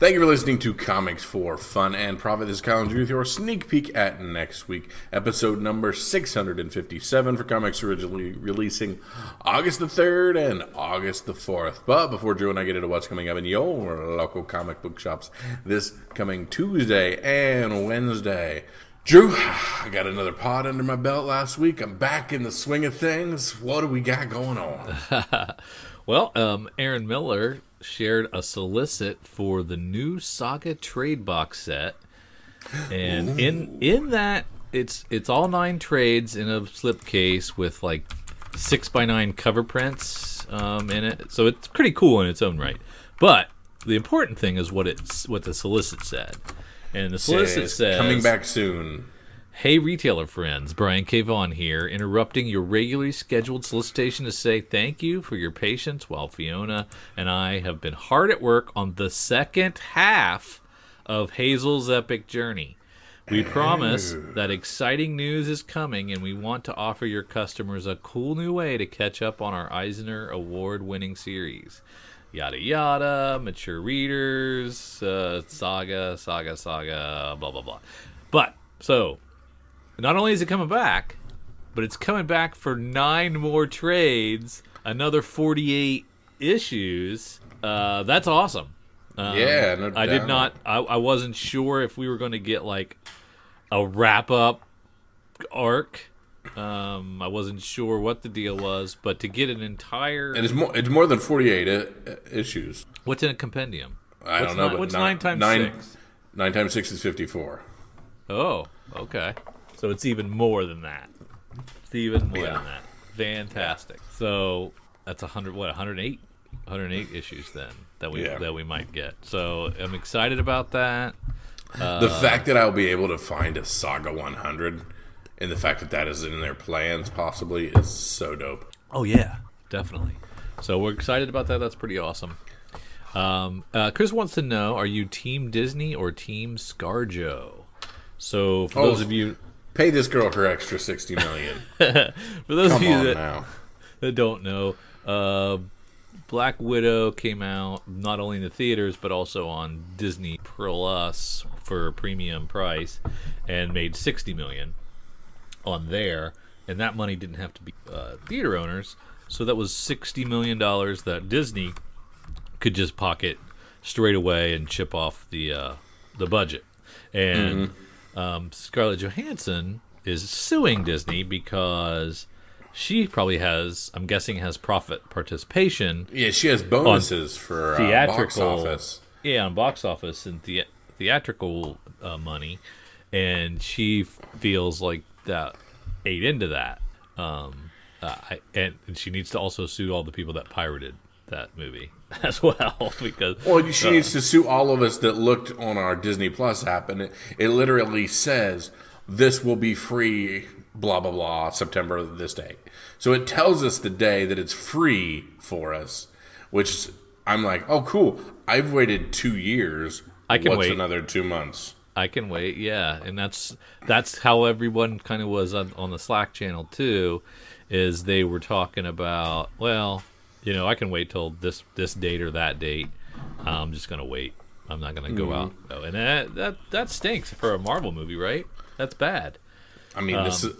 Thank you for listening to Comics for Fun and Profit. This is Kyle and Drew with your sneak peek at next week, episode number 657 for comics originally releasing August the 3rd and August the 4th. But before Drew and I get into what's coming up in your local comic book shops this coming Tuesday and Wednesday, Drew, I got another pod under my belt last week. I'm back in the swing of things. What do we got going on? well, um, Aaron Miller shared a solicit for the new Saga trade box set, and Ooh. in in that it's it's all nine trades in a slipcase with like six by nine cover prints um, in it. So it's pretty cool in its own right. But the important thing is what it's what the solicit said, and the solicit says coming back soon. Hey, retailer friends, Brian K. Vaughan here, interrupting your regularly scheduled solicitation to say thank you for your patience while Fiona and I have been hard at work on the second half of Hazel's epic journey. We promise that exciting news is coming, and we want to offer your customers a cool new way to catch up on our Eisner Award winning series. Yada yada, mature readers, uh, saga, saga, saga, blah, blah, blah. But, so, not only is it coming back, but it's coming back for nine more trades, another 48 issues. Uh, that's awesome. Um, yeah, no I did not. I, I wasn't sure if we were going to get like a wrap up arc. Um, I wasn't sure what the deal was, but to get an entire and it's more it's more than forty eight I- issues. What's in a compendium? I what's don't know. Nine, what's nine, nine times nine, six? Nine times six is fifty four. Oh, okay. So it's even more than that. It's even more yeah. than that. Fantastic. So that's 100 what 108 108 issues then that we yeah. that we might get. So I'm excited about that. Uh, the fact that I'll be able to find a Saga 100 and the fact that that is in their plans possibly is so dope. Oh yeah, definitely. So we're excited about that. That's pretty awesome. Um, uh, Chris wants to know: Are you Team Disney or Team ScarJo? So for oh, those of you Pay this girl her extra sixty million. For those Come of you that, that, don't know, uh, Black Widow came out not only in the theaters but also on Disney Plus for a premium price, and made sixty million on there. And that money didn't have to be uh, theater owners, so that was sixty million dollars that Disney could just pocket straight away and chip off the uh, the budget. And mm-hmm um, Scarlett Johansson is suing Disney because she probably has, I'm guessing, has profit participation. Yeah, she has bonuses for theatrical uh, box office. Yeah, on box office and the, theatrical uh, money, and she feels like that ate into that. Um, uh, I, and, and she needs to also sue all the people that pirated that movie as well because well she uh, needs to sue all of us that looked on our disney plus app and it, it literally says this will be free blah blah blah september this day. So it tells us the day that it's free for us which i'm like oh cool. I've waited two years. I can What's wait. another two months? I can wait, yeah, and that's that's how everyone kind of was on, on the Slack channel too, is they were talking about well, you know, I can wait till this this date or that date. I'm just gonna wait. I'm not gonna go mm-hmm. out. Oh, and that that that stinks for a Marvel movie, right? That's bad. I mean, um, this is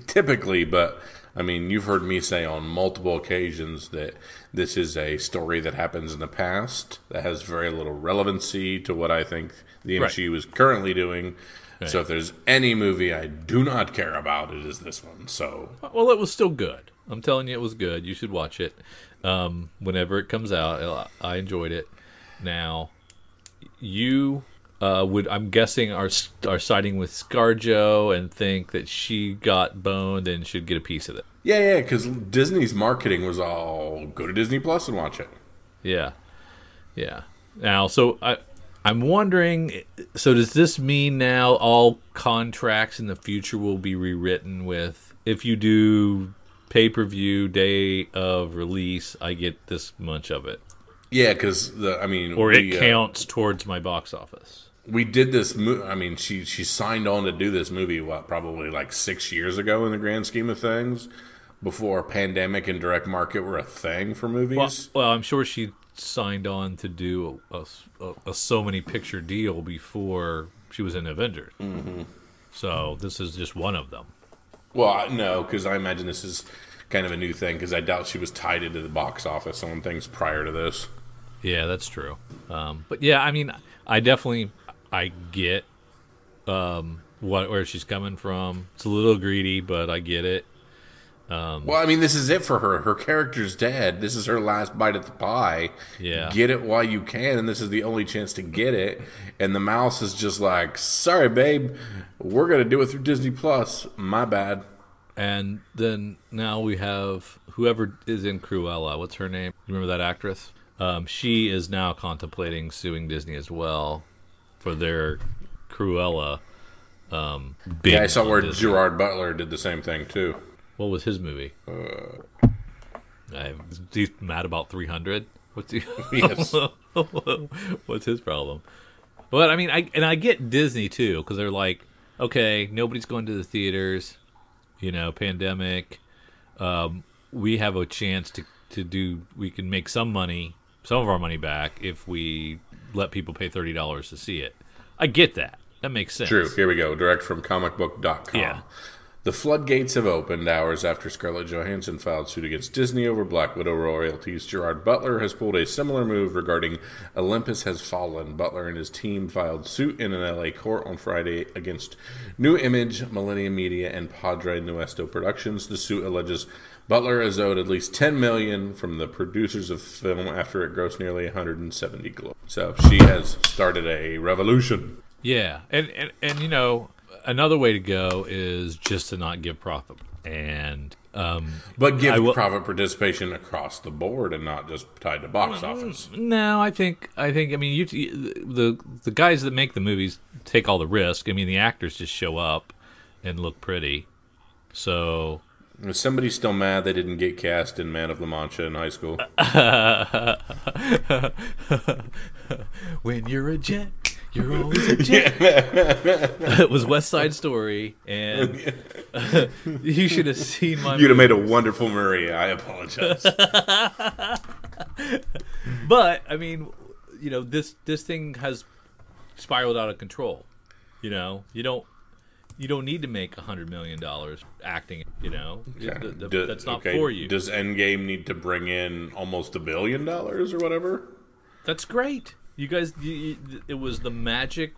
typically, but I mean, you've heard me say on multiple occasions that this is a story that happens in the past that has very little relevancy to what I think the MCU right. is currently doing. Right. So if there's any movie I do not care about, it is this one. So well, it was still good. I'm telling you, it was good. You should watch it um, whenever it comes out. I enjoyed it. Now, you uh, would, I'm guessing, are are siding with ScarJo and think that she got boned and should get a piece of it. Yeah, yeah, because Disney's marketing was all go to Disney Plus and watch it. Yeah, yeah. Now, so I, I'm wondering. So does this mean now all contracts in the future will be rewritten with if you do pay per view day of release, I get this much of it. Yeah, because the I mean, or it uh, counts uh, towards my box office. We did this. Mo- I mean, she she signed on to do this movie. What probably like six years ago in the grand scheme of things, before pandemic and direct market were a thing for movies. Well, well I'm sure she signed on to do a, a, a so many picture deal before she was in Avengers. Mm-hmm. So this is just one of them. Well, no, because I imagine this is kind of a new thing. Because I doubt she was tied into the box office on things prior to this. Yeah, that's true. Um, but yeah, I mean, I definitely I get um, what where she's coming from. It's a little greedy, but I get it. Well, I mean, this is it for her. Her character's dead. This is her last bite at the pie. Yeah. Get it while you can, and this is the only chance to get it. And the mouse is just like, sorry, babe, we're gonna do it through Disney Plus. My bad. And then now we have whoever is in Cruella. What's her name? You remember that actress? Um, she is now contemplating suing Disney as well for their Cruella. Um, Yeah, I saw where Disney. Gerard Butler did the same thing too. What was his movie? Uh, he's mad about 300. What's he? Yes. What's his problem? But I mean, I and I get Disney too because they're like, okay, nobody's going to the theaters, you know, pandemic. Um, we have a chance to to do. We can make some money, some of our money back if we let people pay thirty dollars to see it. I get that. That makes sense. True. Here we go. Direct from comicbook.com. Yeah. The floodgates have opened hours after Scarlett Johansson filed suit against Disney over Black Widow royalties. Gerard Butler has pulled a similar move regarding Olympus Has Fallen. Butler and his team filed suit in an LA court on Friday against Nu Image, Millennium Media, and Padre Nuestro Productions. The suit alleges Butler is owed at least 10 million from the producers of the film after it grossed nearly 170 global. So she has started a revolution. Yeah, and, and and you know another way to go is just to not give profit and um, But give will- profit participation across the board and not just tied to box office. no, I think I think I mean you the the guys that make the movies take all the risk. I mean the actors just show up and look pretty. So Is somebody still mad they didn't get cast in Man of La Mancha in high school? when you're a jet, you're always a jet. it was West Side Story, and you should have seen my. You'd have made a wonderful Maria. I apologize. But I mean, you know, this this thing has spiraled out of control. You know, you don't you don't need to make a hundred million dollars acting. You know, Yeah. Th- th- Do- that's not okay, for you. Does Endgame need to bring in almost a billion dollars or whatever? That's great. You guys, you, you, it was the magic.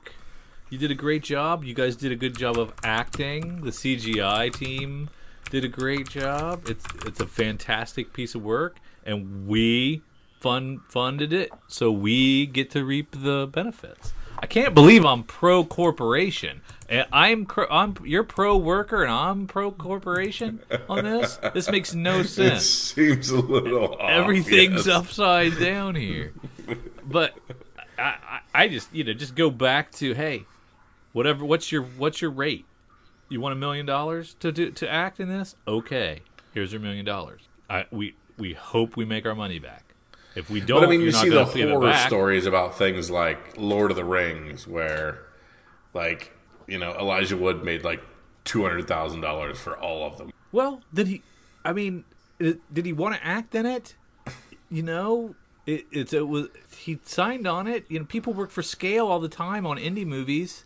You did a great job. You guys did a good job of acting. The CGI team did a great job. It's it's a fantastic piece of work, and we fund funded it, so we get to reap the benefits. I can't believe I'm pro corporation. I'm I'm you're pro worker and I'm pro corporation on this. This makes no sense. It seems a little off, everything's yes. upside down here. But I, I, I just you know just go back to hey, whatever. What's your what's your rate? You want a million dollars to do to act in this? Okay, here's your million dollars. I we we hope we make our money back. If we don't, But I mean, you're you see the gonna give it horror stories about things like Lord of the Rings, where, like, you know, Elijah Wood made like two hundred thousand dollars for all of them. Well, did he? I mean, did he want to act in it? You know, it, it's it was he signed on it. You know, people work for scale all the time on indie movies.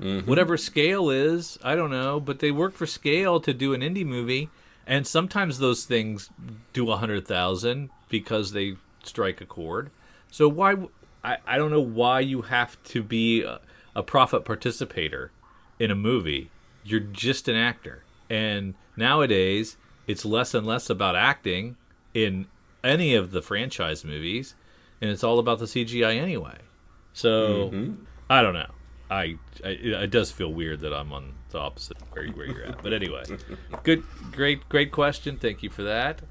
Mm-hmm. Whatever scale is, I don't know, but they work for scale to do an indie movie, and sometimes those things do a hundred thousand because they strike a chord. So why? I, I don't know why you have to be a, a profit participator in a movie. You're just an actor. And nowadays, it's less and less about acting in any of the franchise movies, and it's all about the CGI anyway. So I don't know. I, I it does feel weird that I'm on the opposite where, where you're at. But anyway, good, great, great question. Thank you for that.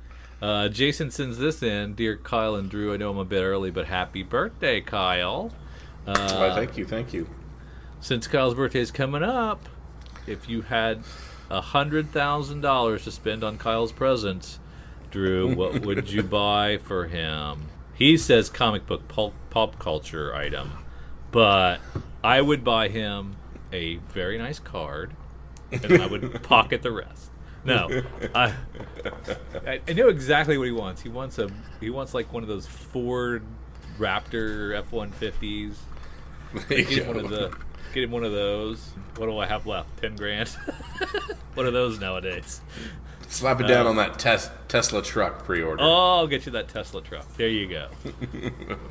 Uh, Jason sends this in, dear Kyle and Drew. I know I'm a bit early, but happy birthday, Kyle. Why, thank you, thank you. Since Kyle's birthday is coming up, if you had a hundred thousand dollars to spend on Kyle's presents, Drew, what would you buy for him? He says comic book pulp, pop culture item, but I would buy him a very nice card, and I would pocket the rest. No, I, I know exactly what he wants. He wants a he wants like one of those Ford Raptor F one fifties. Get him one of the get him one of those. What do I have left? Ten grand. what are those nowadays? Slap it down on that tes- Tesla truck pre-order. Oh, I'll get you that Tesla truck. There you go.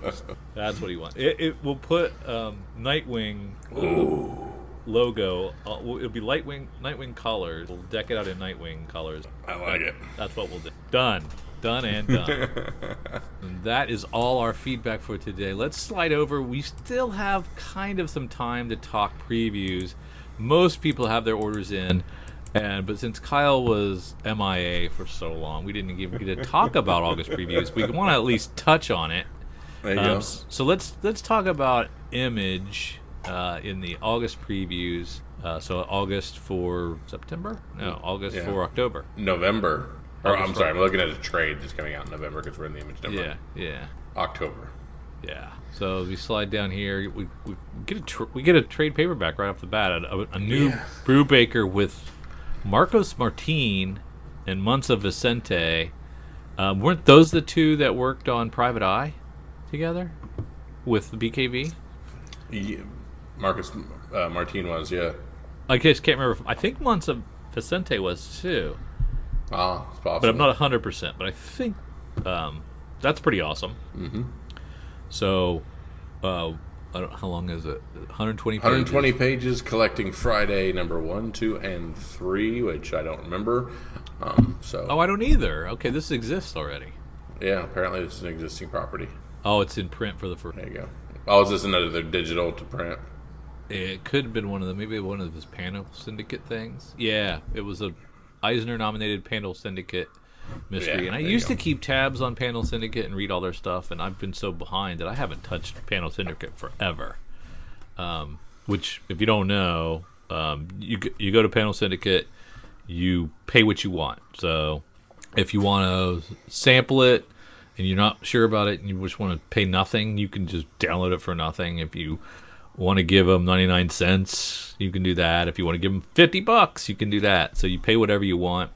That's what he wants. It, it will put um, Nightwing logo. Uh, it'll be Lightwing Nightwing colors. We'll deck it out in Nightwing colors. I like it. That's what we'll do. Done. Done and done. and that is all our feedback for today. Let's slide over. We still have kind of some time to talk previews. Most people have their orders in. And but since Kyle was MIA for so long, we didn't even get to talk about August previews. We want to at least touch on it. There you Um, go. so let's let's talk about Image uh, in the August previews. Uh, so August for September? No, August Yeah. for October. November. Or I'm August sorry, I'm looking at a trade that's coming out in November because we're in the image number. Yeah, yeah. October. Yeah. So we slide down here. We, we get a tr- we get a trade paperback right off the bat. A, a new Yeah. Brubaker with Marcos Martin and Muntsa Vicente. Um, weren't those the two that worked on Private Eye together with the BKV? Yeah. Marcus uh, Martin was, yeah. I just can't remember. if- I think Muntsa Vicente was too, Ah, it's possible. but I'm not hundred percent. But I think um, that's pretty awesome. Mm-hmm. So, uh, how long is it? 120 pages? 120 pages collecting Friday number one, two, and three, which I don't remember. Um, so Oh, I don't either. Okay, this exists already. yeah, apparently it's an existing property. Oh, it's in print for the first. There you go. Oh, is this another digital to print? It could have been one of the maybe one of his panel syndicate things. Yeah, it was a Eisner nominated panel syndicate mystery, Yeah, and I used to keep tabs on panel syndicate and read all their stuff, and I've been so behind that I haven't touched panel syndicate forever. Um, which, if you don't know, um, you you go to panel syndicate, you pay what you want. So if you want to sample it and you're not sure about it and you just want to pay nothing, you can just download it for nothing. If you want to give them 99 cents, you can do that. If you want to give them 50 bucks, you can do that. So you pay whatever you want.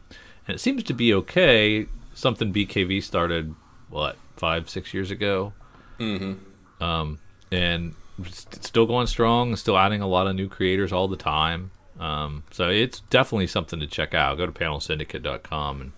And it seems to be okay. Something BKV started, what, five, six years ago? Mm-hmm. Um, and it's still going strong, still adding a lot of new creators all the time. Um, so it's definitely something to check out. Go to panelsyndicate.com and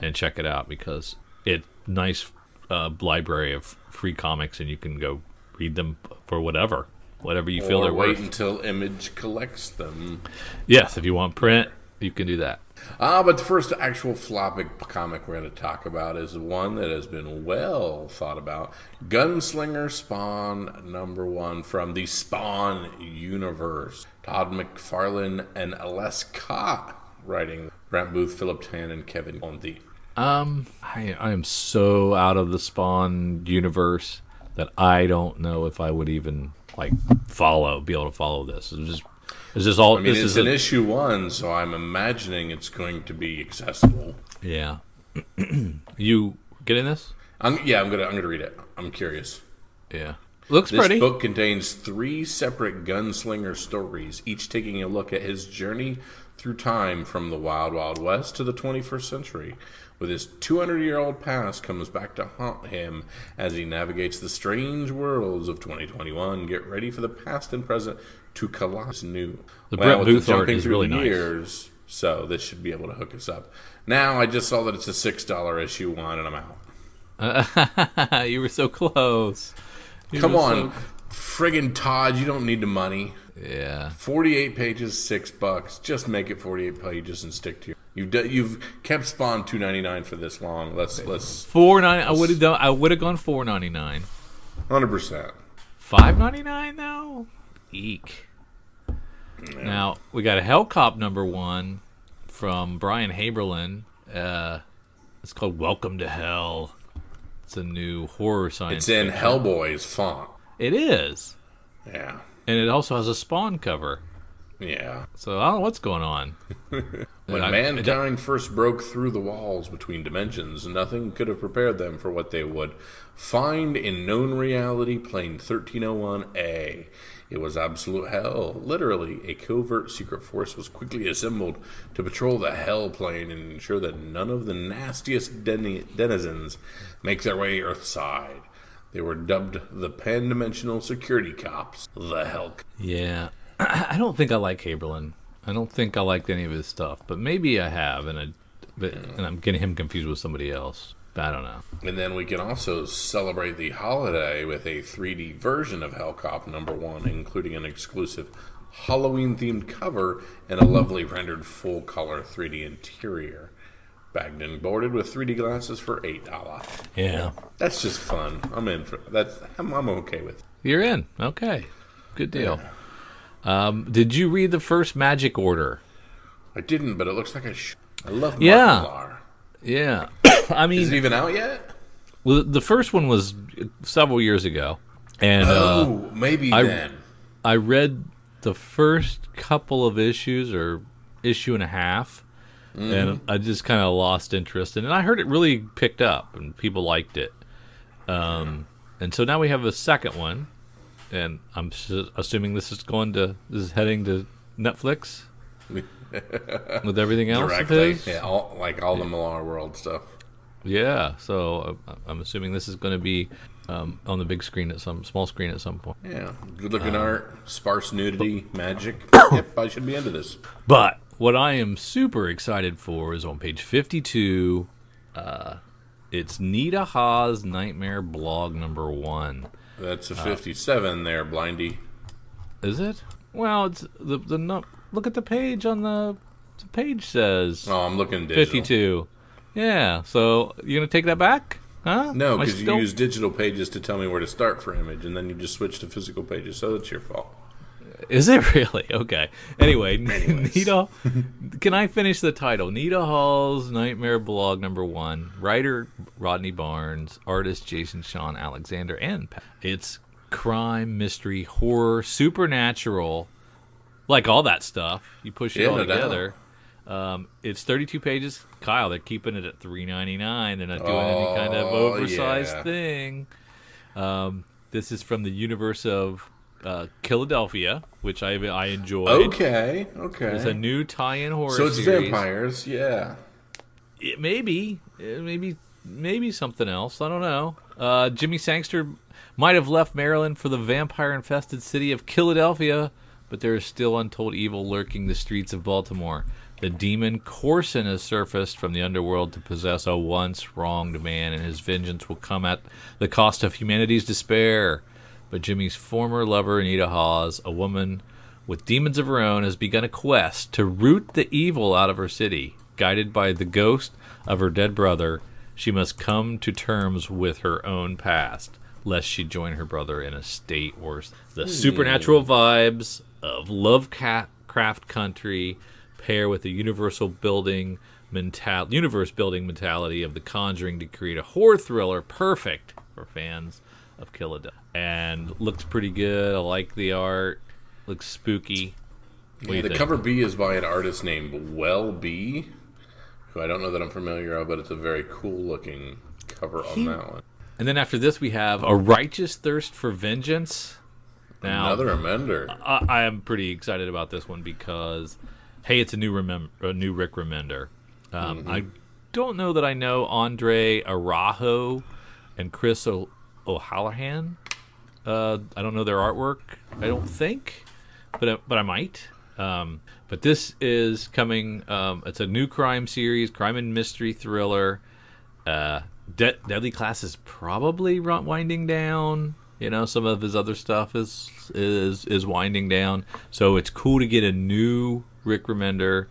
and check it out because it's nice uh, library of free comics and you can go read them for whatever whatever you feel or they're wait worth. until Image collects them. Yes, if you want print, you can do that. Ah, but the first actual floppy comic we're going to talk about is one that has been well thought about. Gunslinger Spawn number one from the Spawn universe. Todd McFarlane and Les Cott writing. Grant Booth, Philip Tan, and Kevin Conti. Um, I I am so out of the Spawn universe that I don't know if I would even like follow, be able to follow this. It's just, is this all? I mean, this it's is an a- issue one, so I'm imagining it's going to be accessible. yeah. you getting this? I'm, yeah, I'm gonna I'm gonna read it. I'm curious. Yeah, looks This pretty. book contains three separate gunslinger stories, each taking a look at his journey through time from the Wild Wild West to the 21st century. With his 200 year old past comes back to haunt him as he navigates the strange worlds of 2021. Get ready for the past and present to collide new. The Brett Booth art is really the nice. years, so this should be able to hook us up. Now I just saw that it's a six dollar issue one, and I'm out. you were so close. You Come were on, so- friggin' Todd, you don't need the money. Yeah. 48 pages, six bucks. Just make it 48 pages and stick to your. You've d- you've kept Spawn 2.99 for this long. Let's let's Four nine. I would have done. I would have gone four ninety nine. 100. percent Five ninety nine though. Eek. Now we got a Hellcop number one from Brian Haberlin. Uh, it's called Welcome to Hell. It's a new horror science. It's in fiction. Hellboy's font. It is, Yeah, and it also has a Spawn cover. yeah. So I don't know what's going on. When I- mankind first broke through the walls between dimensions, nothing could have prepared them for what they would find in known reality plane 1301A. It was absolute hell. Literally, a covert secret force was quickly assembled to patrol the hell plane and ensure that none of the nastiest den- denizens make their way earthside. They were dubbed the pan-dimensional security cops, the Hell. Yeah, I don't think I like Haberlin. I don't think I liked any of his stuff, but maybe I have, and I, but, and I'm getting him confused with somebody else. I don't know. And then we can also celebrate the holiday with a 3D version of Hellcop number one, including an exclusive Halloween themed cover and a lovely rendered full color 3D interior. Bagged and boarded with 3D glasses for eight dollar. Yeah, That's just fun. I'm in for that's. I'm, I'm okay with. it. you're in. Okay, good deal. Um, did you read the first Magic Order? I didn't, but it looks like I. Sh- I love Yeah. Yeah, I mean, Is it even out yet? well, the first one was several years ago, and uh, oh, maybe I- then. I read the first couple of issues or issue and a half, and I just kind of lost interest. And I heard it really picked up and people liked it. Um, and so now we have a second one, and I'm assuming this is going to this is heading to Netflix with everything else. Directly, yeah, all, like all the Millar World stuff. Yeah, so uh, I'm assuming this is going to be um, on the big screen at some small screen at some point. Yeah, good looking Um, art, sparse nudity, magic. yep, I should be into this. But what I am super excited for is on page 52. Uh, it's Nita Hawes Nightmare blog number one. That's Uh, a 57 there, Blindy. Is it? Well, it's the the no, look at the page on the the page says Oh, I'm looking digital. 52. Yeah, so you're gonna take that back? Huh? No, because you use digital pages to tell me where to start for image, and then you just switch to physical pages, so that's your fault. Is it really? Okay. Anyway, Anyways. Nita, can I finish the title? Nita Hawes' Nightmare Blog number one. Writer Rodney Barnes, artist Jason Shawn Alexander, and Pa- it's crime, mystery, horror, supernatural, like all that stuff. You push it Yeah, all no together. Um, it's 32 pages. Kyle, they're keeping it at 3.99. They're not doing any kind of Oh, oversized yeah. thing. Um, this is from the universe of uh, Killadelphia, which I I enjoyed. Okay, okay. It's a new tie-in horror so it's series. vampires, yeah. It maybe, maybe, maybe something else. I don't know. Uh, Jimmy Sangster might have left Maryland for the vampire-infested city of Killadelphia, but there is still untold evil lurking the streets of Baltimore. The demon Corson has surfaced from the underworld to possess a once wronged man, and his vengeance will come at the cost of humanity's despair. But Jimmy's former lover, Anita Hawes, a woman with demons of her own, has begun a quest to root the evil out of her city. Guided by the ghost of her dead brother, she must come to terms with her own past, lest she join her brother in a state worse. The hmm. supernatural vibes of Lovecraft country pair with the universal building mental universe building mentality of The Conjuring to create a horror thriller perfect for fans of Killadelphia. And looks pretty good. I like the art. Looks spooky. What Yeah, the think? cover B is by an artist named Well B, who I don't know that I'm familiar of, but it's a very cool looking cover on that one. And then after this, we have A Righteous Thirst for Vengeance. Now, Another Remender. I, I am pretty excited about this one because, hey, it's a new remem- a new Rick Remender. Um, I don't know that I know Andre Araujo and Chris o- O'Halloran. Uh, I don't know their artwork. I don't think, but but I might. Um, but this is coming. Um, it's a new crime series, crime and mystery thriller. Uh, De- Deadly Class is probably winding down. You know, some of his other stuff is is is winding down. So it's cool to get a new Rick Remender.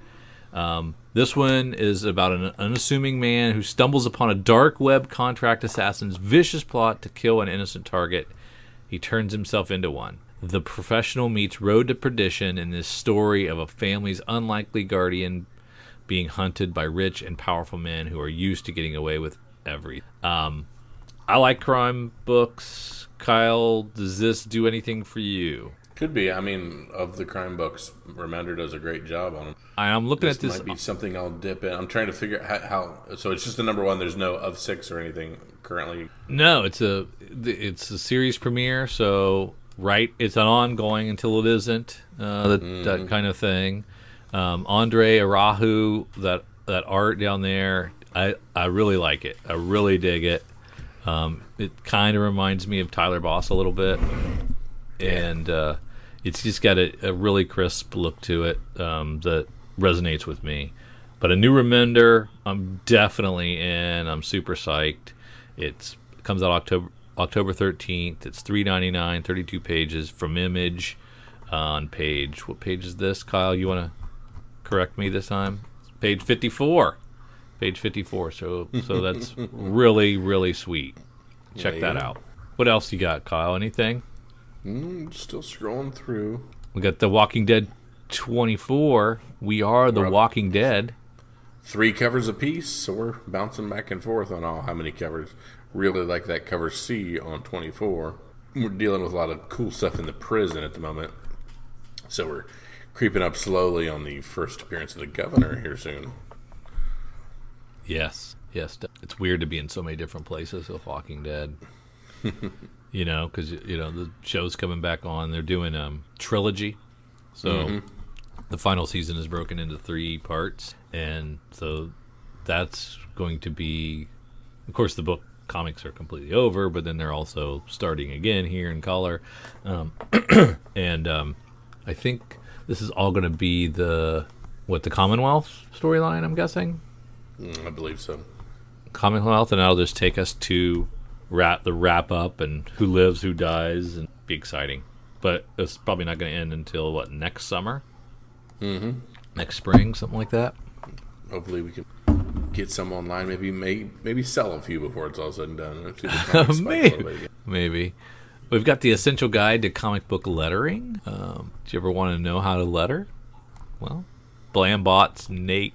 Um, this one is about an unassuming man who stumbles upon a dark web contract assassin's vicious plot to kill an innocent target. He turns himself into one. The professional meets Road to Perdition in this story of a family's unlikely guardian being hunted by rich and powerful men who are used to getting away with everything. Um, I like crime books. Kyle, does this do anything for you? Could be. I mean, of the crime books, Remender does a great job on them. I'm looking This at this. might be something I'll dip in. I'm trying to figure out how, how. So it's just the number one. There's no of six or anything currently. No, it's a it's a series premiere, so right, it's an ongoing until it isn't. Uh, that that kind of thing. Um, Andre Araujo, that that art down there, I I really like it. I really dig it. Um, it kind of reminds me of Tyler Boss a little bit, and uh, it's just got a, a really crisp look to it um, that resonates with me. But a new Remender, I'm definitely in. I'm super psyched. It's it comes out October October 13th. It's 3.99, 32 pages from Image uh, on page. What page is this, Kyle? You want to correct me this time? Page 54. Page 54. So so that's really really sweet. Check Yeah, that out. What else you got, Kyle? Anything? Mm, still scrolling through. We got The Walking Dead 24. We are The Walking Dead. Three covers apiece, so we're bouncing back and forth on all how many covers. Really like that cover C on 24. We're dealing with a lot of cool stuff in the prison at the moment, so we're creeping up slowly on the first appearance of the governor here soon. Yes, yes. It's weird to be in so many different places with Walking Dead. you know, because you know the show's coming back on. They're doing um trilogy, so the final season is broken into three parts, and so that's going to be, of course, the book comics are completely over, but then they're also starting again here in color, um, and um, I think this is all going to be the what the Commonwealth storyline. I'm guessing. Mm, I believe so. Commonwealth, and that'll just take us to wrap the wrap up and who lives, who dies, and be exciting. But it's probably not going to end until what next summer, Mm-hmm. next spring, something like that. Hopefully, we can get some online. Maybe, may, maybe sell a few before it's all said and done. and see the comics spike a little bit again. Maybe we've got the essential guide to comic book lettering. Um, do you ever want to know how to letter? Well, Blambot's Nate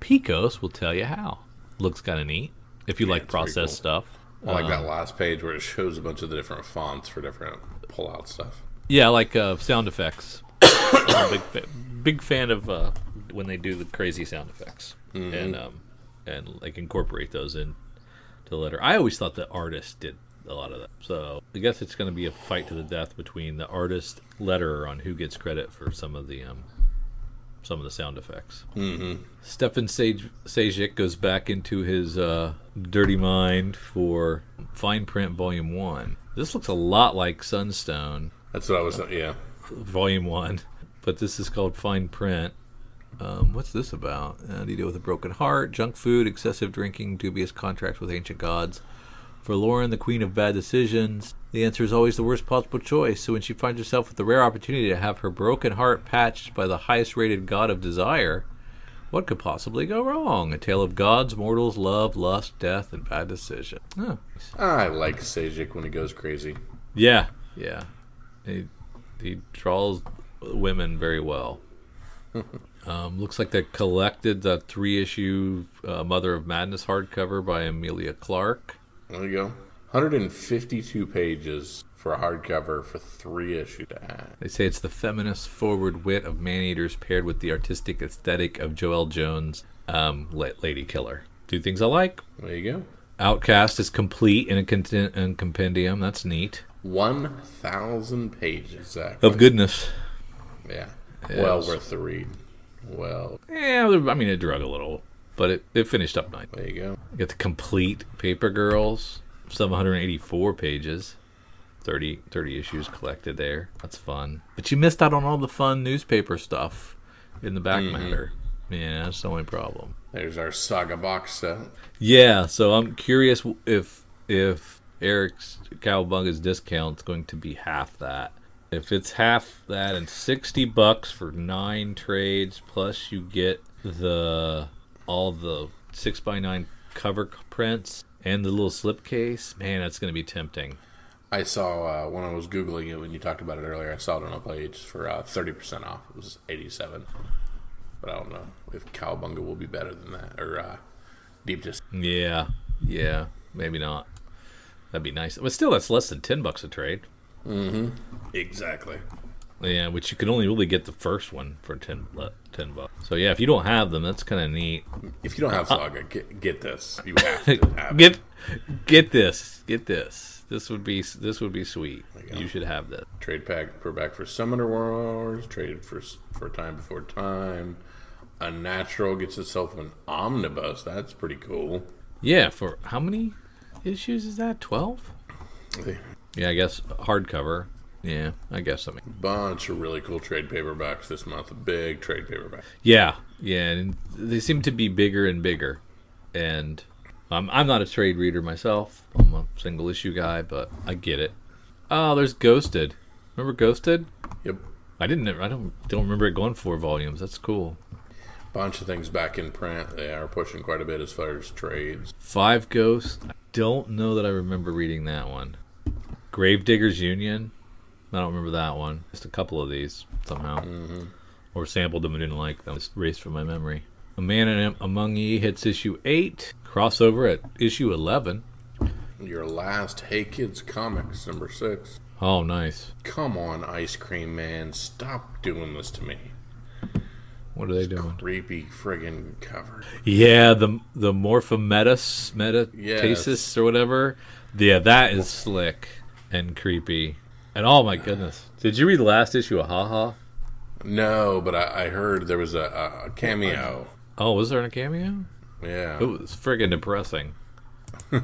Piekos will tell you how. Looks kind of neat if you Yeah, like process cool. stuff. I like that last page where it shows a bunch of the different fonts for different pull-out stuff. Yeah, I like uh, sound effects. I'm a big, fa- big fan of uh, when they do the crazy sound effects and um, and like incorporate those in to the letter. I always thought the artist did a lot of that. So I guess it's going to be a fight to the death between the artist letterer on who gets credit for some of the um, some of the sound effects. Mm-hmm. Stefan Saj- Sejic goes back into his uh, dirty mind for Fine Print Volume One. This looks a lot like Sunstone. That's what I was. Yeah, Volume One, but this is called Fine Print. Um, what's this about? Uh, do you deal with a broken heart, junk food, excessive drinking, dubious contracts with ancient gods? For Lauren, the queen of bad decisions, the answer is always the worst possible choice. So when she finds herself with the rare opportunity to have her broken heart patched by the highest-rated god of desire, what could possibly go wrong? A tale of gods, mortals, love, lust, death, and bad decision. Oh, I like Sejic when he goes crazy. yeah, yeah. He he draws women very well. um, looks like they collected the three issue uh, Mother of Madness hardcover by Emilia Clarke. There you go. 152 pages for a hardcover for three issues. They say it's the feminist forward wit of Maneaters paired with the artistic aesthetic of Joelle Jones, um, Lady Killer. Two things I like. There you go. Outcast is complete in a, content- in compendium. That's neat. 1,000 pages. Exactly. Of goodness. Yeah. Well Yes. worth the read. Well, Yeah, I mean, it drug a little, but it, it finished up nice. there you go. You got the complete Paper Girls, 784 pages, 30, 30 issues collected there. That's fun. But you missed out on all the fun newspaper stuff in the back mm-hmm. matter. Yeah, that's the only problem. There's our saga box set. Yeah, so I'm curious if if Eric's Cowabunga's discount's going to be half that. If it's half that and sixty bucks for nine trades, plus you get the all the six by nine cover prints and the little slipcase, man, that's going to be tempting. I saw uh, when I was googling it when you talked about it earlier. I saw it on a page for uh, thirty percent off. It was eighty-seven, but I don't know if Cowabunga will be better than that or uh, Deep Dis. Yeah, yeah, maybe not. That'd be nice, but still, that's less than ten bucks a trade. Mm-hmm. Exactly. Yeah, which you can only really get the first one for 10, 10 bucks. So yeah, if you don't have them, that's kind of neat. If you don't have uh, Saga, get, get this. You have to have it. Get get this, get this. This would be this would be sweet. you. You should have this. Trade pack per back for Summoner Wars. Trade for for time before time. Unnatural gets itself an omnibus. That's pretty cool. Yeah, for how many issues is that? Twelve. Yeah, I guess hardcover. Yeah, I guess I mean. Bunch of really cool trade paperbacks this month. A big trade paperback. Yeah, yeah, and they seem to be bigger and bigger. And I'm I'm not a trade reader myself. I'm a single issue guy, but I get it. Oh, there's Ghosted. Remember Ghosted? Yep. I didn't. I don't don't remember it going four volumes. That's cool. Bunch of things back in print. They are pushing quite a bit as far as trades. Five Ghosts. I don't know that I remember reading that one. Gravediggers Union. I don't remember that one. Just a couple of these somehow, mm-hmm. or sampled them and didn't like them. Just erased from my memory. A Man in Among Ye hits issue eight. Crossover at issue eleven. Your last Hey Kids comics number six. Oh, nice. Come on, Ice Cream Man. Stop doing this to me. What are they doing? Creepy friggin' cover. Yeah, the the Morphometas Metastasis Yes. or whatever. Yeah, that is slick and creepy. And oh my goodness, did you read the last issue of Ha Ha? No, but I, I heard there was a, a cameo. Oh, was there a cameo? Yeah. It was friggin' depressing. we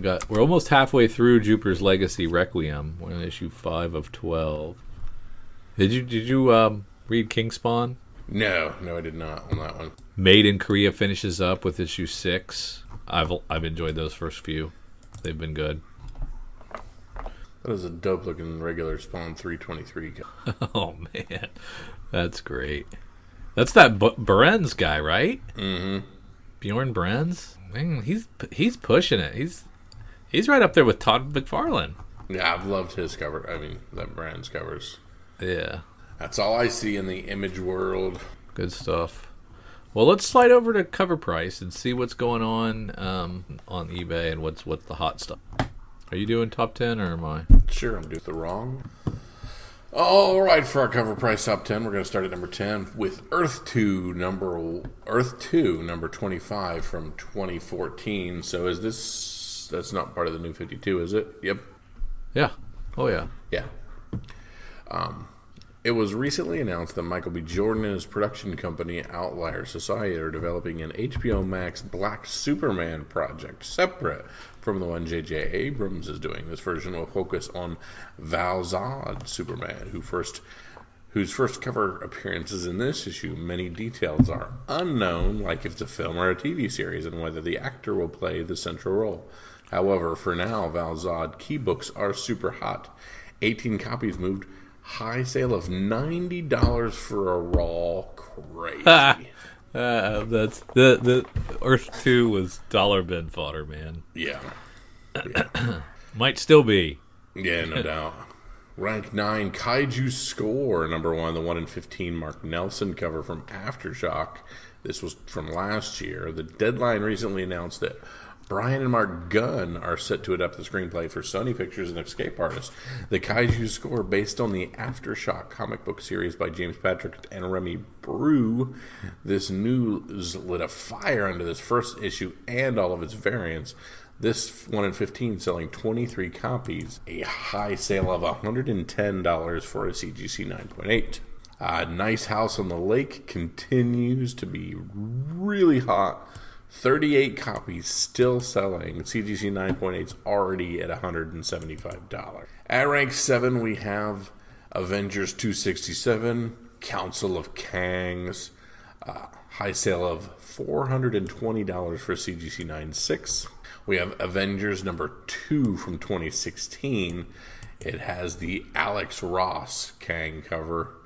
got we're almost halfway through Jupiter's Legacy Requiem. We're on issue five of twelve. Did you did you um, read Kingspawn? No, no, I did not on that one. Made in Korea finishes up with issue six. I've I've enjoyed those first few. They've been good. That is a dope looking regular Spawn 323. co- Oh man, that's great. That's that B- Brenz guy, right? Mm-hmm. Bjorn Barends. Man, he's he's pushing it. He's he's right up there with Todd McFarlane. Yeah, I've loved his cover. I mean, that brand's covers. Yeah, That's all I see in the image world. good stuff. Well, let's slide over to cover price and see what's going on um, on eBay and what's what's the hot stuff. Are you doing top ten or am I? Sure, I'm doing the wrong. All right, for our cover price top 10, we're going to start at number 10 with Earth 2 number Earth 2 number 25 from 2014. So is this that's not part of the new 52, is it? Yep. Yeah. Oh yeah. Yeah. Um, it was recently announced that Michael B. Jordan and his production company Outlier Society are developing an HBO Max Black Superman project separate from the one J.J. Abrams is doing. This version will focus on Val Zod Superman, who first whose first cover appearances in this issue. Many details are unknown, like if it's a film or a TV series, and whether the actor will play the central role. However, for now, Val Zod key books are super hot. 18 copies moved. High sale of $90 for a raw. Crazy. Uh, that's the the Earth Two was dollar bin fodder, man. yeah. Might still be. Yeah, no doubt. Rank 9 Kaiju Score, number 1, the 1 in 15 Mark Nelson cover from Aftershock. This was from last year. The deadline recently announced that Brian and Mark Gunn are set to adapt the screenplay for Sony Pictures and Escape Artists. The Kaiju Score, based on the Aftershock comic book series by James Patrick and Rem Broo, this news lit a fire under this first issue and all of its variants. This 1 in 15 selling 23 copies, a high sale of $110 for a CGC 9.8. Uh, nice House on the Lake continues to be really hot. 38 copies still selling. CGC 9.8's already at $175. At rank 7, we have Avengers 267, Council of Kangs, uh, high sale of $420 for CGC 9.6. We have Avengers number 2 from 2016. It has the Alex Ross Kang cover.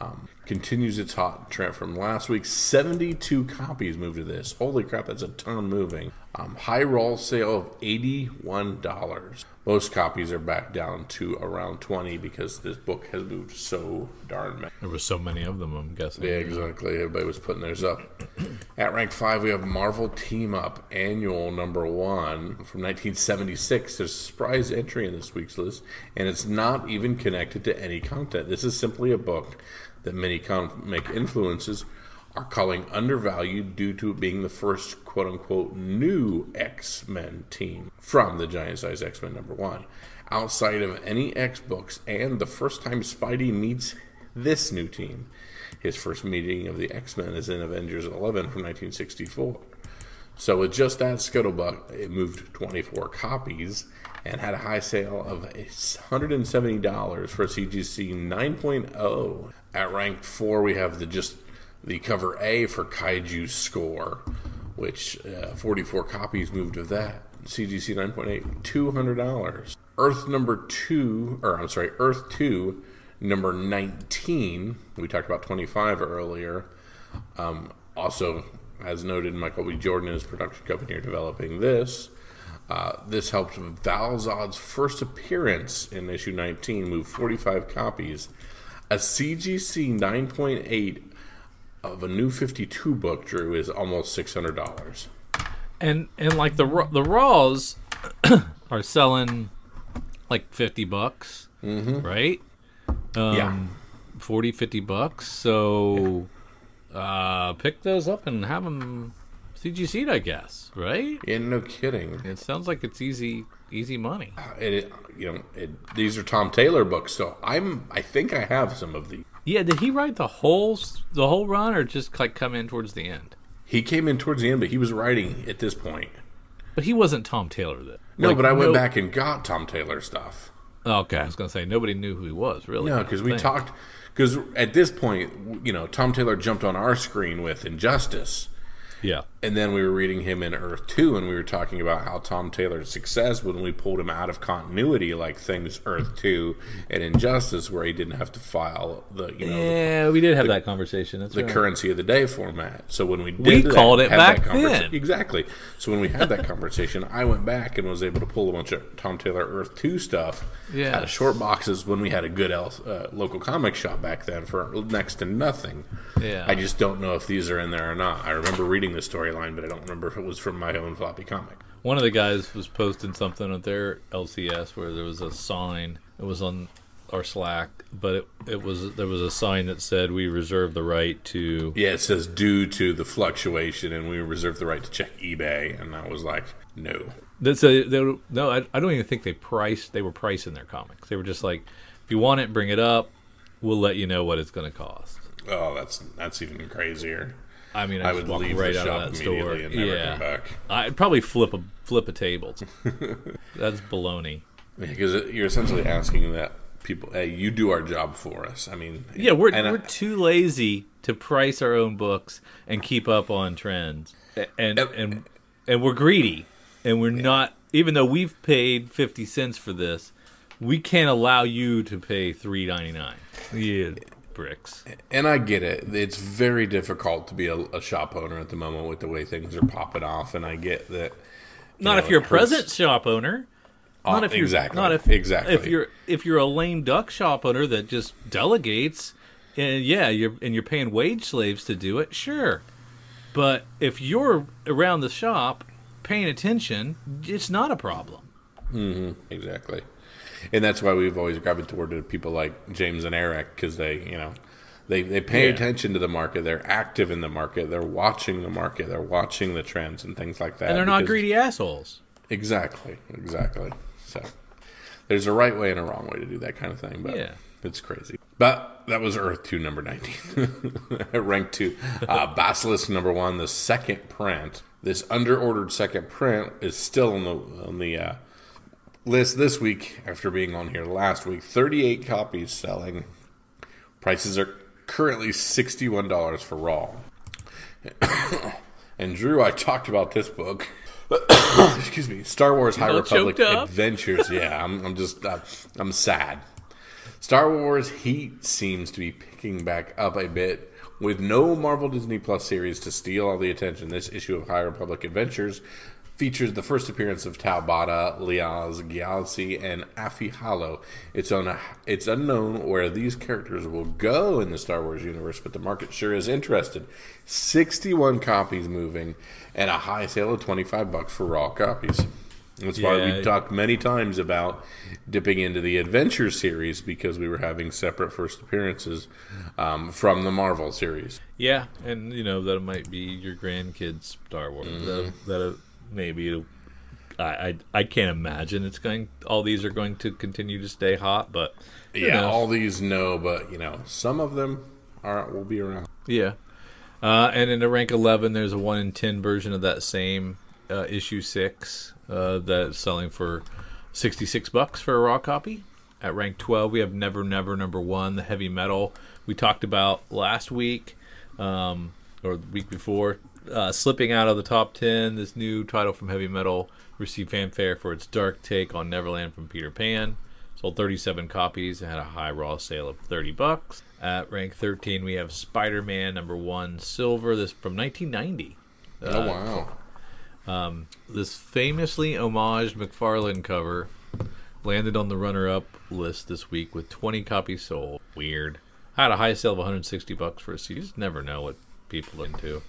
Um, continues its hot trend from last week. 72 copies moved to this. Holy crap, that's a ton moving. Um, high roll sale of $81. Most copies are back down to around 20 because this book has moved so darn much. There was so many of them. I'm guessing. Yeah, exactly. Everybody was putting theirs up. At rank five, we have Marvel Team Up Annual Number One from 1976. There's a surprise entry in this week's list, and it's not even connected to any content. This is simply a book that many comic influences are calling undervalued due to being the first quote unquote new X Men team from the Giant Size X Men number one. Outside of any X books and the first time Spidey meets this new team. His first meeting of the X Men is in Avengers 11 from 1964. So with just that Scuttlebutt, it moved 24 copies and had a high sale of $170 for CGC 9.0. At rank 4, we have the just the cover A for Kaiju Score, which uh, 44 copies moved of that. CGC 9.8, $200. Earth number 2, or I'm sorry, Earth 2 number 19. We talked about 25 earlier. Um, also, as noted, Michael B. Jordan and his production company are developing this. Uh, this helped Val-Zod's first appearance in issue 19 move 45 copies. A CGC 9.8 of a new 52 book, Drew, is almost $600. And and like the the Raws are selling like 50 bucks, right? Um, Yeah. 40 50 bucks. So uh pick those up and have them CGC'd, I guess, right? Yeah, no kidding. It sounds like it's easy easy money. Uh, it, it- you know, it, these are Tom Taylor books, so I'm. I think I have some of these. Yeah, did he write the whole the whole run or just like come in towards the end? He came in towards the end, but he was writing at this point. But he wasn't Tom Taylor then. No, Like, but I went no- back and got Tom Taylor stuff. Okay, I was gonna say nobody knew who he was really. No, because we think. talked. Because at this point, you know, Tom Taylor jumped on our screen with Injustice, Yeah, and then we were reading him in Earth Two, and we were talking about how Tom Taylor's success when we pulled him out of continuity, like things Earth Two and Injustice, where he didn't have to file the you know the yeah, we did have that conversation. That's the right. currency of the day format. So when we did We that, called it back then. exactly. So when we had that conversation, I went back and was able to pull a bunch of Tom Taylor Earth Two stuff Yeah. out of short boxes when we had a good uh, local comic shop back then for next to nothing. Yeah. I just don't know if these are in there or not. I remember reading the storyline, but I don't remember if it was from my own floppy comic. One of the guys was posting something on their LCS where there was a sign. It was on our Slack, but it, it was there was a sign that said we reserve the right to. Yeah, it says due to the fluctuation, and we reserve the right to check eBay, and I was like, no. That's a, they, no, I, I don't even think they priced. They were pricing their comics. They were just like, if you want it, bring it up. We'll let you know what it's going to cost. Oh, that's that's even crazier. I mean, I, I would walk leave right the out shop of that store. immediately and never yeah, come back. I'd probably flip a flip a table. That's baloney. Because you're essentially asking that people, hey, you do our job for us. I mean, Yeah, we're we're too lazy to price our own books and keep up on trends, A- and and and we're greedy, and we're not. Even though we've paid fifty cents for this, we can't allow you to pay three ninety nine. Yeah, bricks. and I get it. It's very difficult to be a, a shop owner at the moment with the way things are popping off, and I get that. Not know, if you're a present shop owner. Not Uh, if you're exactly, not if exactly. if you're if you're a lame duck shop owner that just delegates and yeah you're and you're paying wage slaves to do it sure but if you're around the shop paying attention it's not a problem Mm-hmm. Exactly. And that's why we've always gravitated to people like James and Eric because they, you know, they, they pay Yeah. attention to the market. They're active in the market. They're watching the market. They're watching the trends and things like that. and they're not because- greedy assholes Exactly. Exactly. So there's a right way and a wrong way to do that kind of thing, but Yeah. it's crazy. But that was Earth 2, number 19. Rank 2. Uh, Basilisk, number 1, the second print. This underordered second print is still on the, on the uh, list this week after being on here last week. 38 copies selling. Prices are currently $61 for raw. and Drew, I talked about this book. Excuse me, Star Wars High Republic? Adventures. Yeah, I'm, I'm just, uh, I'm sad. Star Wars heat seems to be picking back up a bit. With no Marvel Disney Plus series to steal all the attention, this issue of High Republic Adventures features the first appearance of Tau Bata, Liaz Gyaltsen, and Afi Halo. It's on it's unknown where these characters will go in the Star Wars universe, but the market sure is interested. 61 copies moving and a high sale of 25 bucks for raw copies. That's why Yeah. we talked many times about dipping into the Adventure series because we were having separate first appearances um, from the Marvel series. Yeah, and you know that might be your grandkids' Star Wars. That, that maybe I, I I can't imagine it's going. All these are going to continue to stay hot, but Yeah, knows? all these no, but you know, some of them are will be around. yeah. Uh, and in the rank eleven, there's a one in ten version of that same uh, issue six uh, that's selling for sixty six bucks for a raw copy. At rank twelve, we have Never Never number one, the heavy metal we talked about last week um, or the week before. Uh, slipping out of the top 10, this new title from Heavy Metal received fanfare for its dark take on Neverland from Peter Pan. Sold 37 copies and had a high raw sale of 30 bucks. At rank 13, we have Spider-Man number 1 Silver, this from 1990. oh wow! This famously homaged McFarlane cover landed on the runner-up list this week with 20 copies sold. Weird. Had a high sale of 160 bucks for a CD. You just never know what people are into.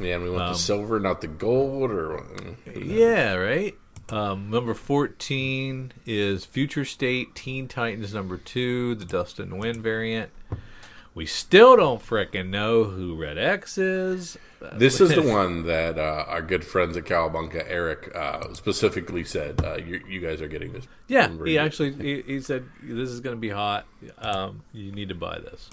Yeah, and we want Um, the silver, not the gold, or Yeah, right. Um, number fourteen is Future State Teen Titans number two, the Dust and Wind variant. We still don't frickin' know who Red X is. This is the one that uh, our good friends at Cowabunga, Eric, uh, specifically said uh, you, you guys are getting this. Yeah, Remember he actually he, he said this is going to be hot. Um, you need to buy this.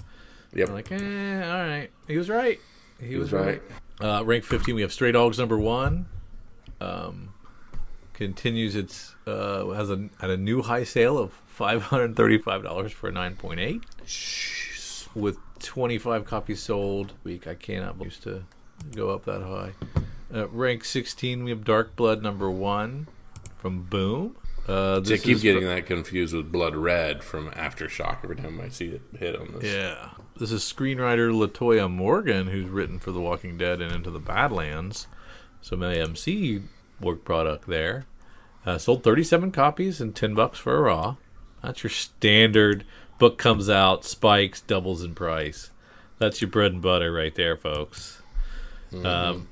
Yep. I'm like, eh, all right. He was right. He, was, was right. Uh, rank 15, we have Stray Dogs number one. Um, continues its uh, has a had a new high sale of five hundred thirty five dollars for a nine point eight with twenty five copies sold. Week I cannot used to go up that high. Uh, rank 16, we have Dark Blood number one from Boom. Uh, I keep getting that confused with Blood Red from Aftershock every time I see it hit on this. Yeah. This is screenwriter Latoya Morgan, who's written for The Walking Dead and Into the Badlands. Some AMC work product there. Uh, sold 37 copies and 10 bucks for a raw. That's your standard book comes out, spikes, doubles in price. That's your bread and butter right there, folks. Um,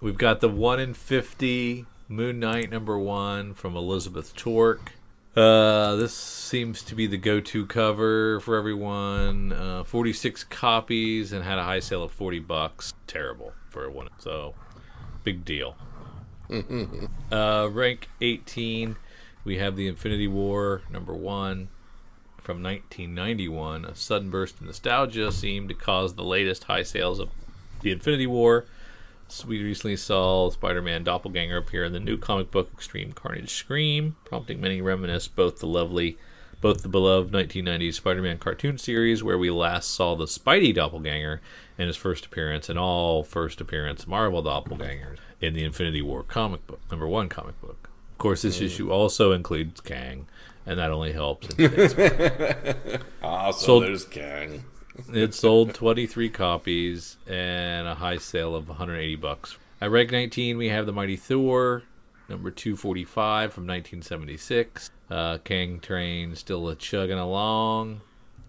we've got the 1 in 50 Moon Knight number 1 from Elizabeth Torque. Uh, this seems to be the go-to cover for everyone. Uh, 46 copies and had a high sale of 40 bucks. Terrible for one. So, big deal. uh, rank 18, we have the Infinity War number one from 1991. A sudden burst of nostalgia seemed to cause the latest high sales of the Infinity War. So we recently saw Spider-Man Doppelganger appear in the new comic book Extreme Carnage Scream, prompting many reminisce both the lovely, both the beloved 1990s Spider-Man cartoon series, where we last saw the Spidey Doppelganger in his first appearance, and all first appearance Marvel Doppelgangers in the Infinity War comic book, number one comic book. Of course, this issue also includes Kang, and that only helps. Ah, so there's Kang. It sold 23 copies and a high sale of 180 bucks. At rank 19, we have the Mighty Thor, number 245 from 1976. Uh, Kang Train still a chugging along,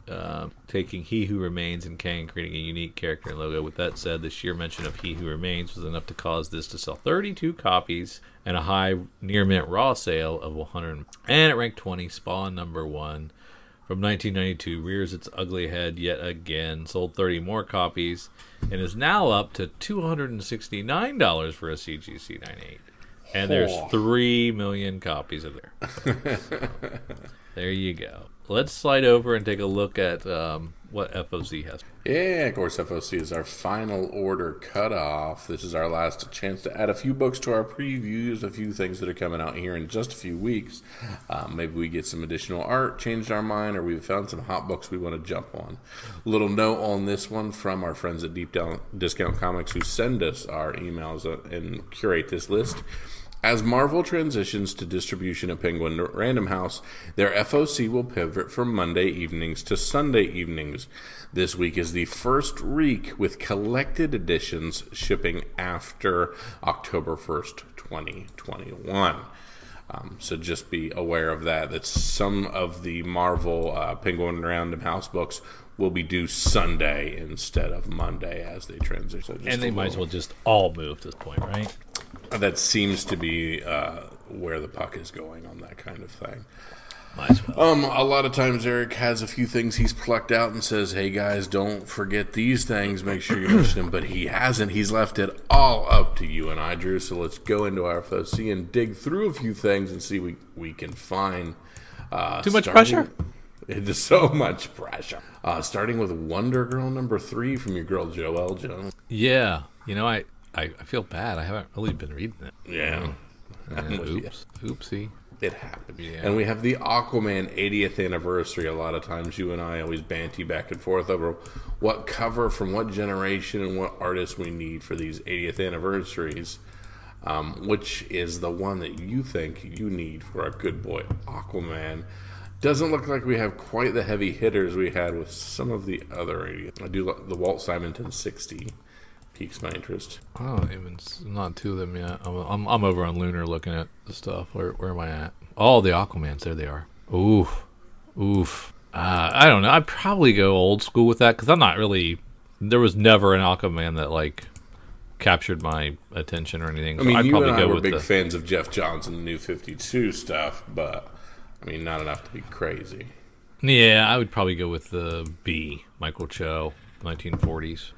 uh, taking He Who Remains and Kang, creating a unique character and logo. With that said, the sheer mention of He Who Remains was enough to cause this to sell 32 copies and a high near mint raw sale of 100. And at rank 20, Spawn number one from 1992 rears its ugly head yet again, sold 30 more copies, and is now up to $269 for a CGC 98. And there's Oh. 3 million copies of there. there you go. Let's slide over and take a look at um, what FOC has. Yeah, of course, FOC is our final order cutoff. This is our last chance to add a few books to our previews, a few things that are coming out here in just a few weeks. Um, maybe we get some additional art, changed our mind, or we've found some hot books we want to jump on. Little note on this one from our friends at Deep Down Discount Comics who send us our emails uh, and curate this list. As Marvel transitions to distribution at Penguin Random House, their FOC will pivot from Monday evenings to Sunday evenings. This week is the first week with collected editions shipping after October 1st, 2021. Um, so just be aware of that. That some of the Marvel uh, Penguin Random House books will be due Sunday instead of Monday as they transition. So And they might as well just all move at this point, right? That seems to be uh, where the puck is going on that kind of thing. Might as well. Um, a lot of times Eric has a few things he's plucked out and says, "Hey guys, don't forget these things. Make sure you mention them." But he hasn't. He's left it all up to you and I, Drew. So let's go into our FOC and dig through a few things and see what we can find. Uh, Too much starting- pressure? It's so much pressure. Uh, starting with Wonder Girl number three from your girl Joelle Jones. Yeah. You know, I, I, I feel bad. I haven't really been reading it. Yeah, you. oops. Oopsie. It happened. Yeah. And we have the Aquaman 80th anniversary. A lot of times you and I always banty back and forth over what cover from what generation and what artist we need for these 80th anniversaries. Um, which is the one that you think you need for our good boy Aquaman. Doesn't look like we have quite the heavy hitters we had with some of the other 80th. I do like the Walt Simonson 60 piques my interest. Oh, even s- not two of them yet. I'm, I'm, I'm over on Lunar looking at the stuff. Where, where am I at? Oh, the Aquamans. There they are. Oof. Oof. Uh, I don't know. I'd probably go old school with that because I'm not really. There was never an Aquaman that like captured my attention or anything. I mean, I'd you probably and I go were big the. fans of Jeff Johnson, the New Fifty Two stuff, but I mean, not enough to be crazy. Yeah, I would probably go with the B, Michael Cho, 1940s.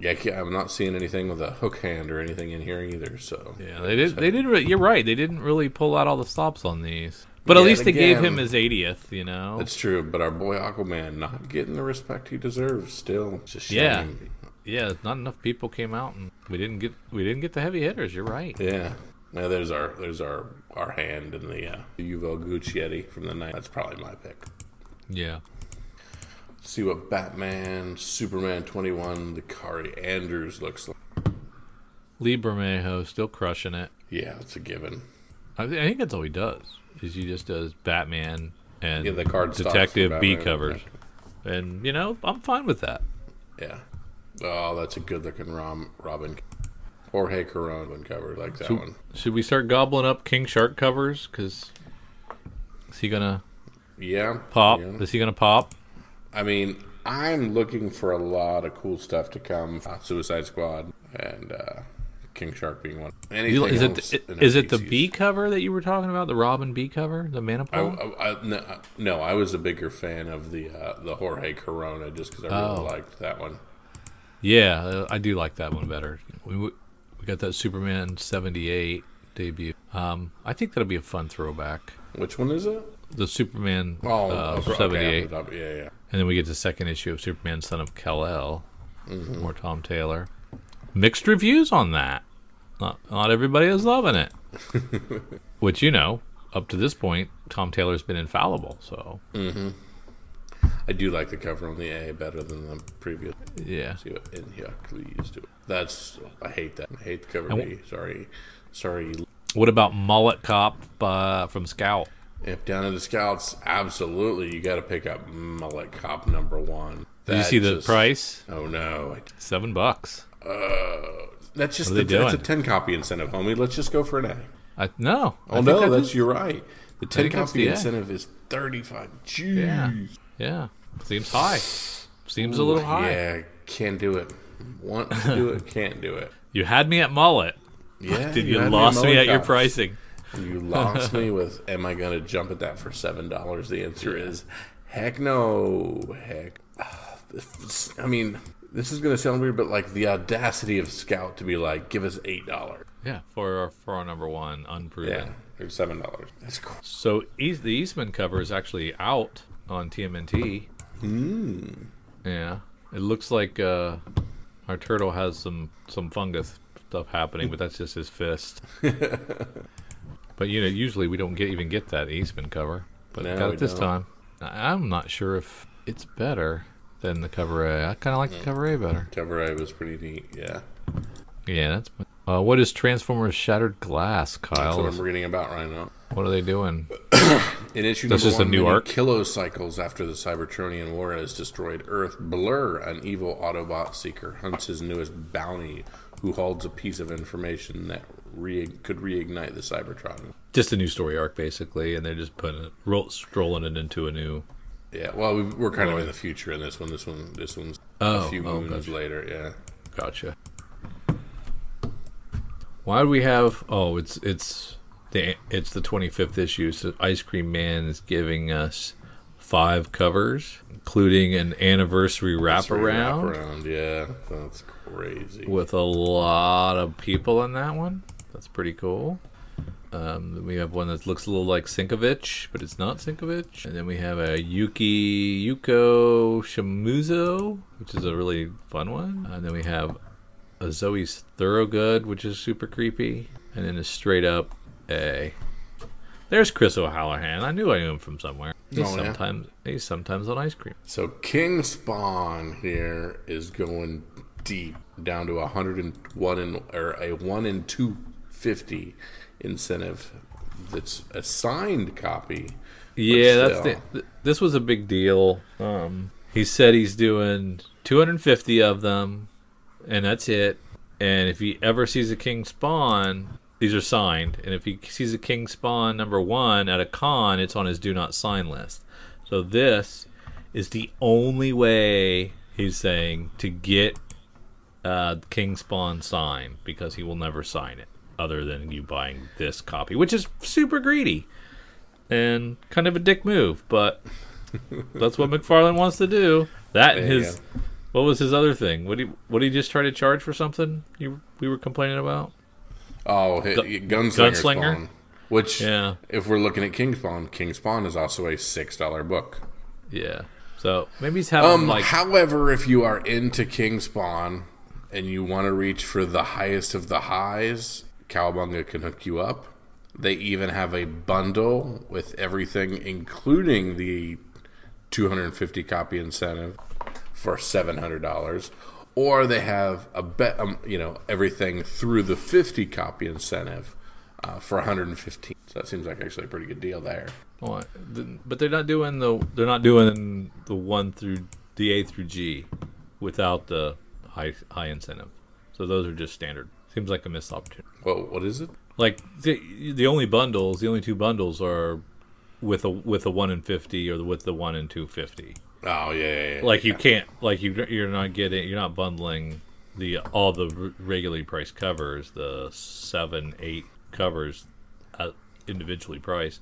Yeah, I'm not seeing anything with a hook hand or anything in here either. So Yeah, they did. They didn't. Re- you're right. They didn't really pull out all the stops on these. But at least they gave him his 80th. You know. That's true, but our boy Aquaman not getting the respect he deserves. Still, it's a shame. Yeah. yeah, not enough people came out, and we didn't get we didn't get the heavy hitters. You're right. yeah. Now there's our there's our our hand in the uh, Yuval Gucciati from the night. That's probably my pick. Yeah. See what Batman, Superman 21, the Kaare Andrews looks like. Lee Bermejo still crushing it. Yeah, it's a given. I, thi- I think that's all he does. Is he just does Batman and Yeah, the card detective B covers, and you know I'm fine with that. Yeah. Oh, that's a good looking Rom, Robin. Jorge Corona cover like that So- one. Should we start gobbling up King Shark covers? Because is he gonna Yeah. pop? yeah. Is he gonna pop? I mean, I'm looking for a lot of cool stuff to come. Uh, Suicide Squad and uh, King Shark being one. Anything Is it in is it the B cover that you were talking about? The Robin B cover, the I, Manipul? I, I, no, no, I was a bigger fan of the uh, the Jorge Corona just because I really Oh. liked that one. Yeah, uh, I do like that one better. We we we got that Superman '78 debut. Um, I think that'll be a fun throwback. Which one is it? The Superman Oh, uh, okay, '78, yeah, yeah. And then we get the second issue of Superman, Son of Kal El, Mm-hmm. or Tom Taylor. Mixed reviews on that. Not not everybody is loving it. Which you know, up to this point, Tom Taylor's been infallible. So I do like the cover on the A better than the previous. yeah, See what in here, please do. That's I hate that. I hate the cover And. Sorry, sorry. what about Mullet Cop uh, from Scout? If down in the scouts, absolutely, you got to pick up Mullet Cop number one. Did you see the just- price? Oh no, Seven bucks. uh, that's just the, that's a ten copy incentive, homie. Let's just go for an A. I no. Oh think no, that that's you're right. The ten copy the incentive is thirty five. Jeez. Yeah. Yeah, seems high. Seems a little high. Yeah, can't do it. Want to do it, can't do it. You had me at mullet. Yeah, Did you, had lost me Mullet at your pricing? You lost me with, am I going to jump at that for $7? The answer is, heck no. Heck. I mean, this is going to sound weird, but like the audacity of Scout to be like, give us $8. Yeah, for our, for our number one, unproven. Yeah, or $7. That's cool. So East, the Eastman cover is actually out on TMNT. Hmm. Yeah, it looks like uh, our turtle has some some fungus stuff happening, but that's just his fist. but you know, usually we don't get even get that Eastman cover, but No, got it this don't. time. I'm not sure if it's better than the cover A. I kind of like the cover A better. Cover A was pretty neat. Yeah. Yeah, that's Uh, what is Transformers Shattered Glass, That's what Kyle? I'm reading about right now. What are they doing? In issue That's number just a one, new arc? kilocycles after the Cybertronian war has destroyed Earth, Blur, an evil Autobot seeker, hunts his newest bounty, who holds a piece of information that re- could reignite the Cybertron. Just a new story arc, basically, and they're just putting it, ro- strolling it into a new. Yeah, well, we- we're kind of in the future in this one. This one, this one's Oh, a few oh, moons gotcha. later. Yeah, Gotcha. Why do we have? Oh, it's it's the it's the 25th issue. So Ice Cream Man is giving us five covers, including an anniversary wraparound Wraparound, yeah, that's crazy. with a lot of people in that one. That's pretty cool. Um, we have one that looks a little like Sienkiewicz, but it's not Sienkiewicz. And then we have a Yuki Yuko Shimizu, which is a really fun one. And then we have a Zoe's Thorogood, which is super creepy. And then a straight up A. There's Chris O'Halloran. I knew I knew him from somewhere. He's Oh, yeah? sometimes he's sometimes on ice cream. So King Spawn here is going deep down to a hundred and one in or a one in two fifty incentive. That's a signed copy. Yeah, that's the, th- this was a big deal. Um, he said he's doing 250 of them, and that's it. And if he ever sees a king spawn, these are signed. And if he sees a king spawn number one at a con, it's on his do not sign list. So this is the only way he's saying to get uh, king spawn signed because he will never sign it other than you buying this copy, which is super greedy and kind of a dick move, but that's what McFarlane wants to do. That and his what was his other thing? What he what he just try to charge for something? You we were complaining about. Oh, Gu- Gunslinger, Gunslinger? Spawn. Which, Yeah. if we're looking at King Spawn, King Spawn is also a six dollar book. Yeah. So maybe he's having Um, like however, if you are into King Spawn and you want to reach for the highest of the highs, Cowabunga can hook you up. They even have a bundle with everything, including the 250 copy incentive for $700. Or they have a bet, um, you know, everything through the 50 copy incentive uh, for 115. So that seems like actually a pretty good deal there. what? but they're not doing the they're not doing the one through the A through G without the high high incentive. So those are just standard. Seems like a missed opportunity. Well, what is it? like the, the only bundles the only two bundles are with a with a 1 in 50 or the, with the 1 in 250 Oh, yeah, yeah, yeah. like you can't like you you're not getting you're not bundling the all the r- regularly priced covers the 7 8 covers uh, individually priced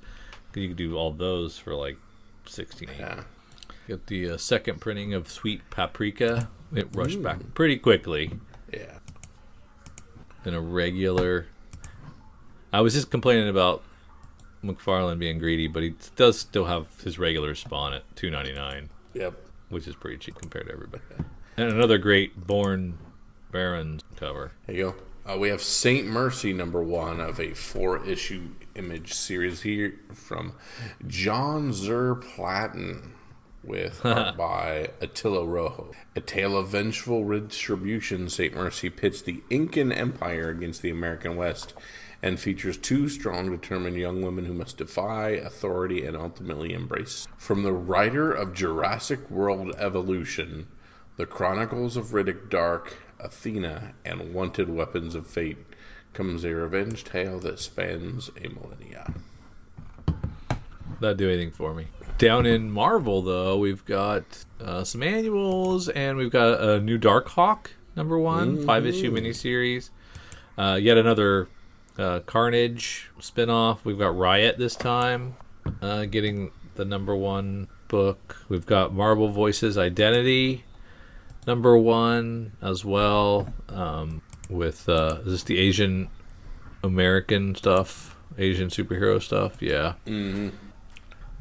you can do all those for like 16 Yeah. get the uh, second printing of sweet paprika it rushed back pretty quickly Yeah. Than a regular. I was just complaining about McFarlane being greedy, but he does still have his regular spawn at two ninety nine, Yep. which is pretty cheap compared to everybody. And another great Bjorn Barends cover. There you go. Uh, we have Saint Mercy number one of a four issue image series here from John Zuur Platten with art by Atilio Rojo. A tale of vengeful retribution, Saint Mercy pits the Incan Empire against the American West and features two strong, determined young women who must defy authority and ultimately embrace. From the writer of Jurassic World Evolution, The Chronicles of Riddick Dark, Athena, and Wanted Weapons of Fate comes a revenge tale that spans a millennia. Not do anything for me. Down in Marvel, though, we've got uh, some annuals, and we've got a new Dark Hawk number one, five issue miniseries. Uh, yet another uh, Carnage spinoff. We've got Riot this time, uh, getting the number one book. We've got Marvel Voices Identity number one as well, um, with uh, is this the Asian American stuff, Asian superhero stuff? Yeah.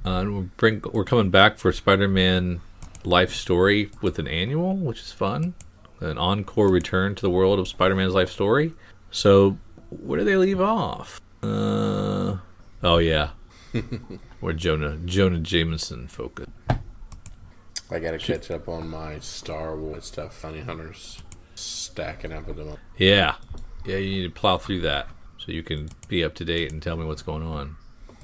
Uh, and we're, bring, we're coming back for Spider-Man Life Story with an annual, which is fun. An encore return to the world of Spider-Man's life story. So, where do they leave off? Uh, oh yeah, where Jonah Jonah Jameson focused. I gotta catch up on my Star Wars stuff. Bounty Hunters stacking up with them. Yeah, Yeah, you need to plow through that so you can be up to date and tell me what's going on.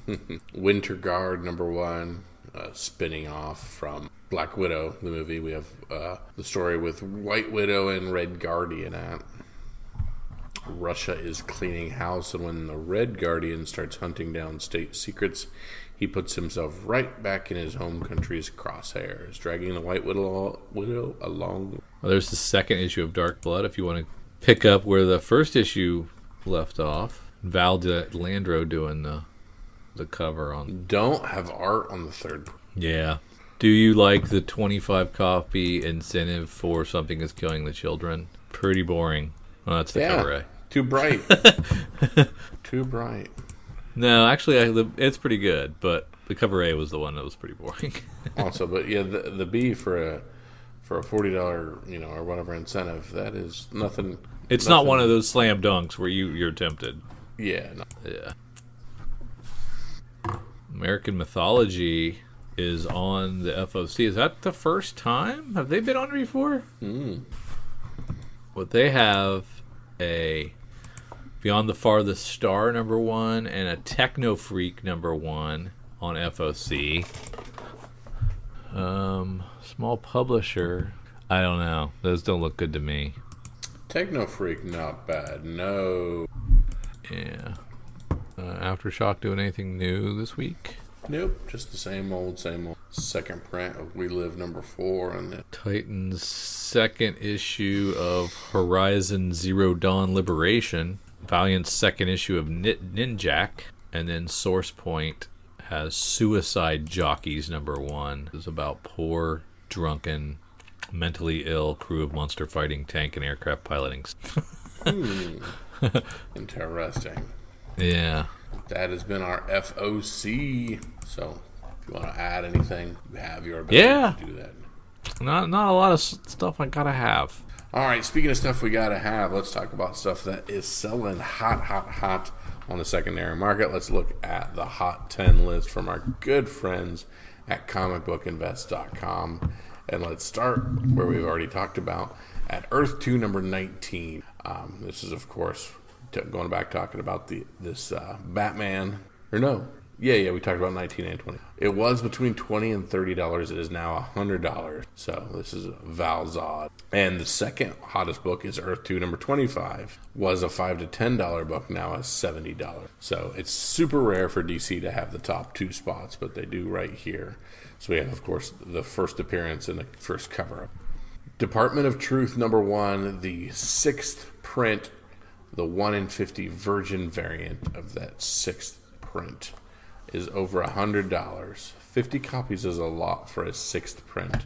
Winter Guard number one, uh, spinning off from Black Widow, the movie. We have uh, the story with White Widow and Red Guardian at. Russia is cleaning house, and when the Red Guardian starts hunting down state secrets, he puts himself right back in his home country's crosshairs, dragging the White Widow, Widow along. Well, there's the second issue of Dark Blood. If you want to pick up where the first issue left off, Val Landro doing the the cover on. Don't have art on the third. Yeah. Do you like the 25 copy incentive for something is killing the children? Pretty boring. Well, that's the Yeah. cover. eh? Too bright. Too bright. No, actually, I, it's pretty good, but the cover A was the one that was pretty boring. also, but yeah, the the B for a for a forty dollar you know or whatever incentive that is nothing. it's not one of those slam dunks where you you're tempted. Yeah, no. Yeah. American Mythology is on the FOC. Is that the first time? Have they been on it before? Mm. What they have a Beyond the Farthest Star number one and a Techno Freak number one on FOC. Um, small publisher. I don't know. Those don't look good to me. Techno Freak, not bad. No, Yeah. Uh, Aftershock doing anything new this week? nope, just the same old, same old. Second print of We Live number four, and then Titan's second issue of Horizon Zero Dawn Liberation, Valiant's second issue of Nin- Ninjak, and then Source Point has Suicide Jockeys number one. It's about poor, drunken, mentally ill crew of monster fighting tank and aircraft piloting. interesting. Yeah. That has been our FOC. So, if you want to add anything, you have your ability Yeah. to do that. Not not a lot of stuff I gotta have. All right, speaking of stuff we got to have, let's talk about stuff that is selling hot, hot, hot on the secondary market. Let's look at the hot 10 list from our good friends at comicbookinvest.com. And let's start where we've already talked about at Earth 2, number 19. Um, this is, of course, t- going back talking about the this uh, Batman, or no, yeah, yeah, we talked about 19 and 20. It was between 20 and 30 dollars. It is now $100. So this is Val-Zod. And the second hottest book is Earth 2 number 25. Was a 5 to 10 dollar book, now is $70. So it's super rare for DC to have the top two spots, but they do right here. So we have of course the first appearance and the first cover up. Department of Truth number 1, the sixth print, the 1 in 50 virgin variant of that sixth print is over a hundred dollars. Fifty copies is a lot for a sixth print,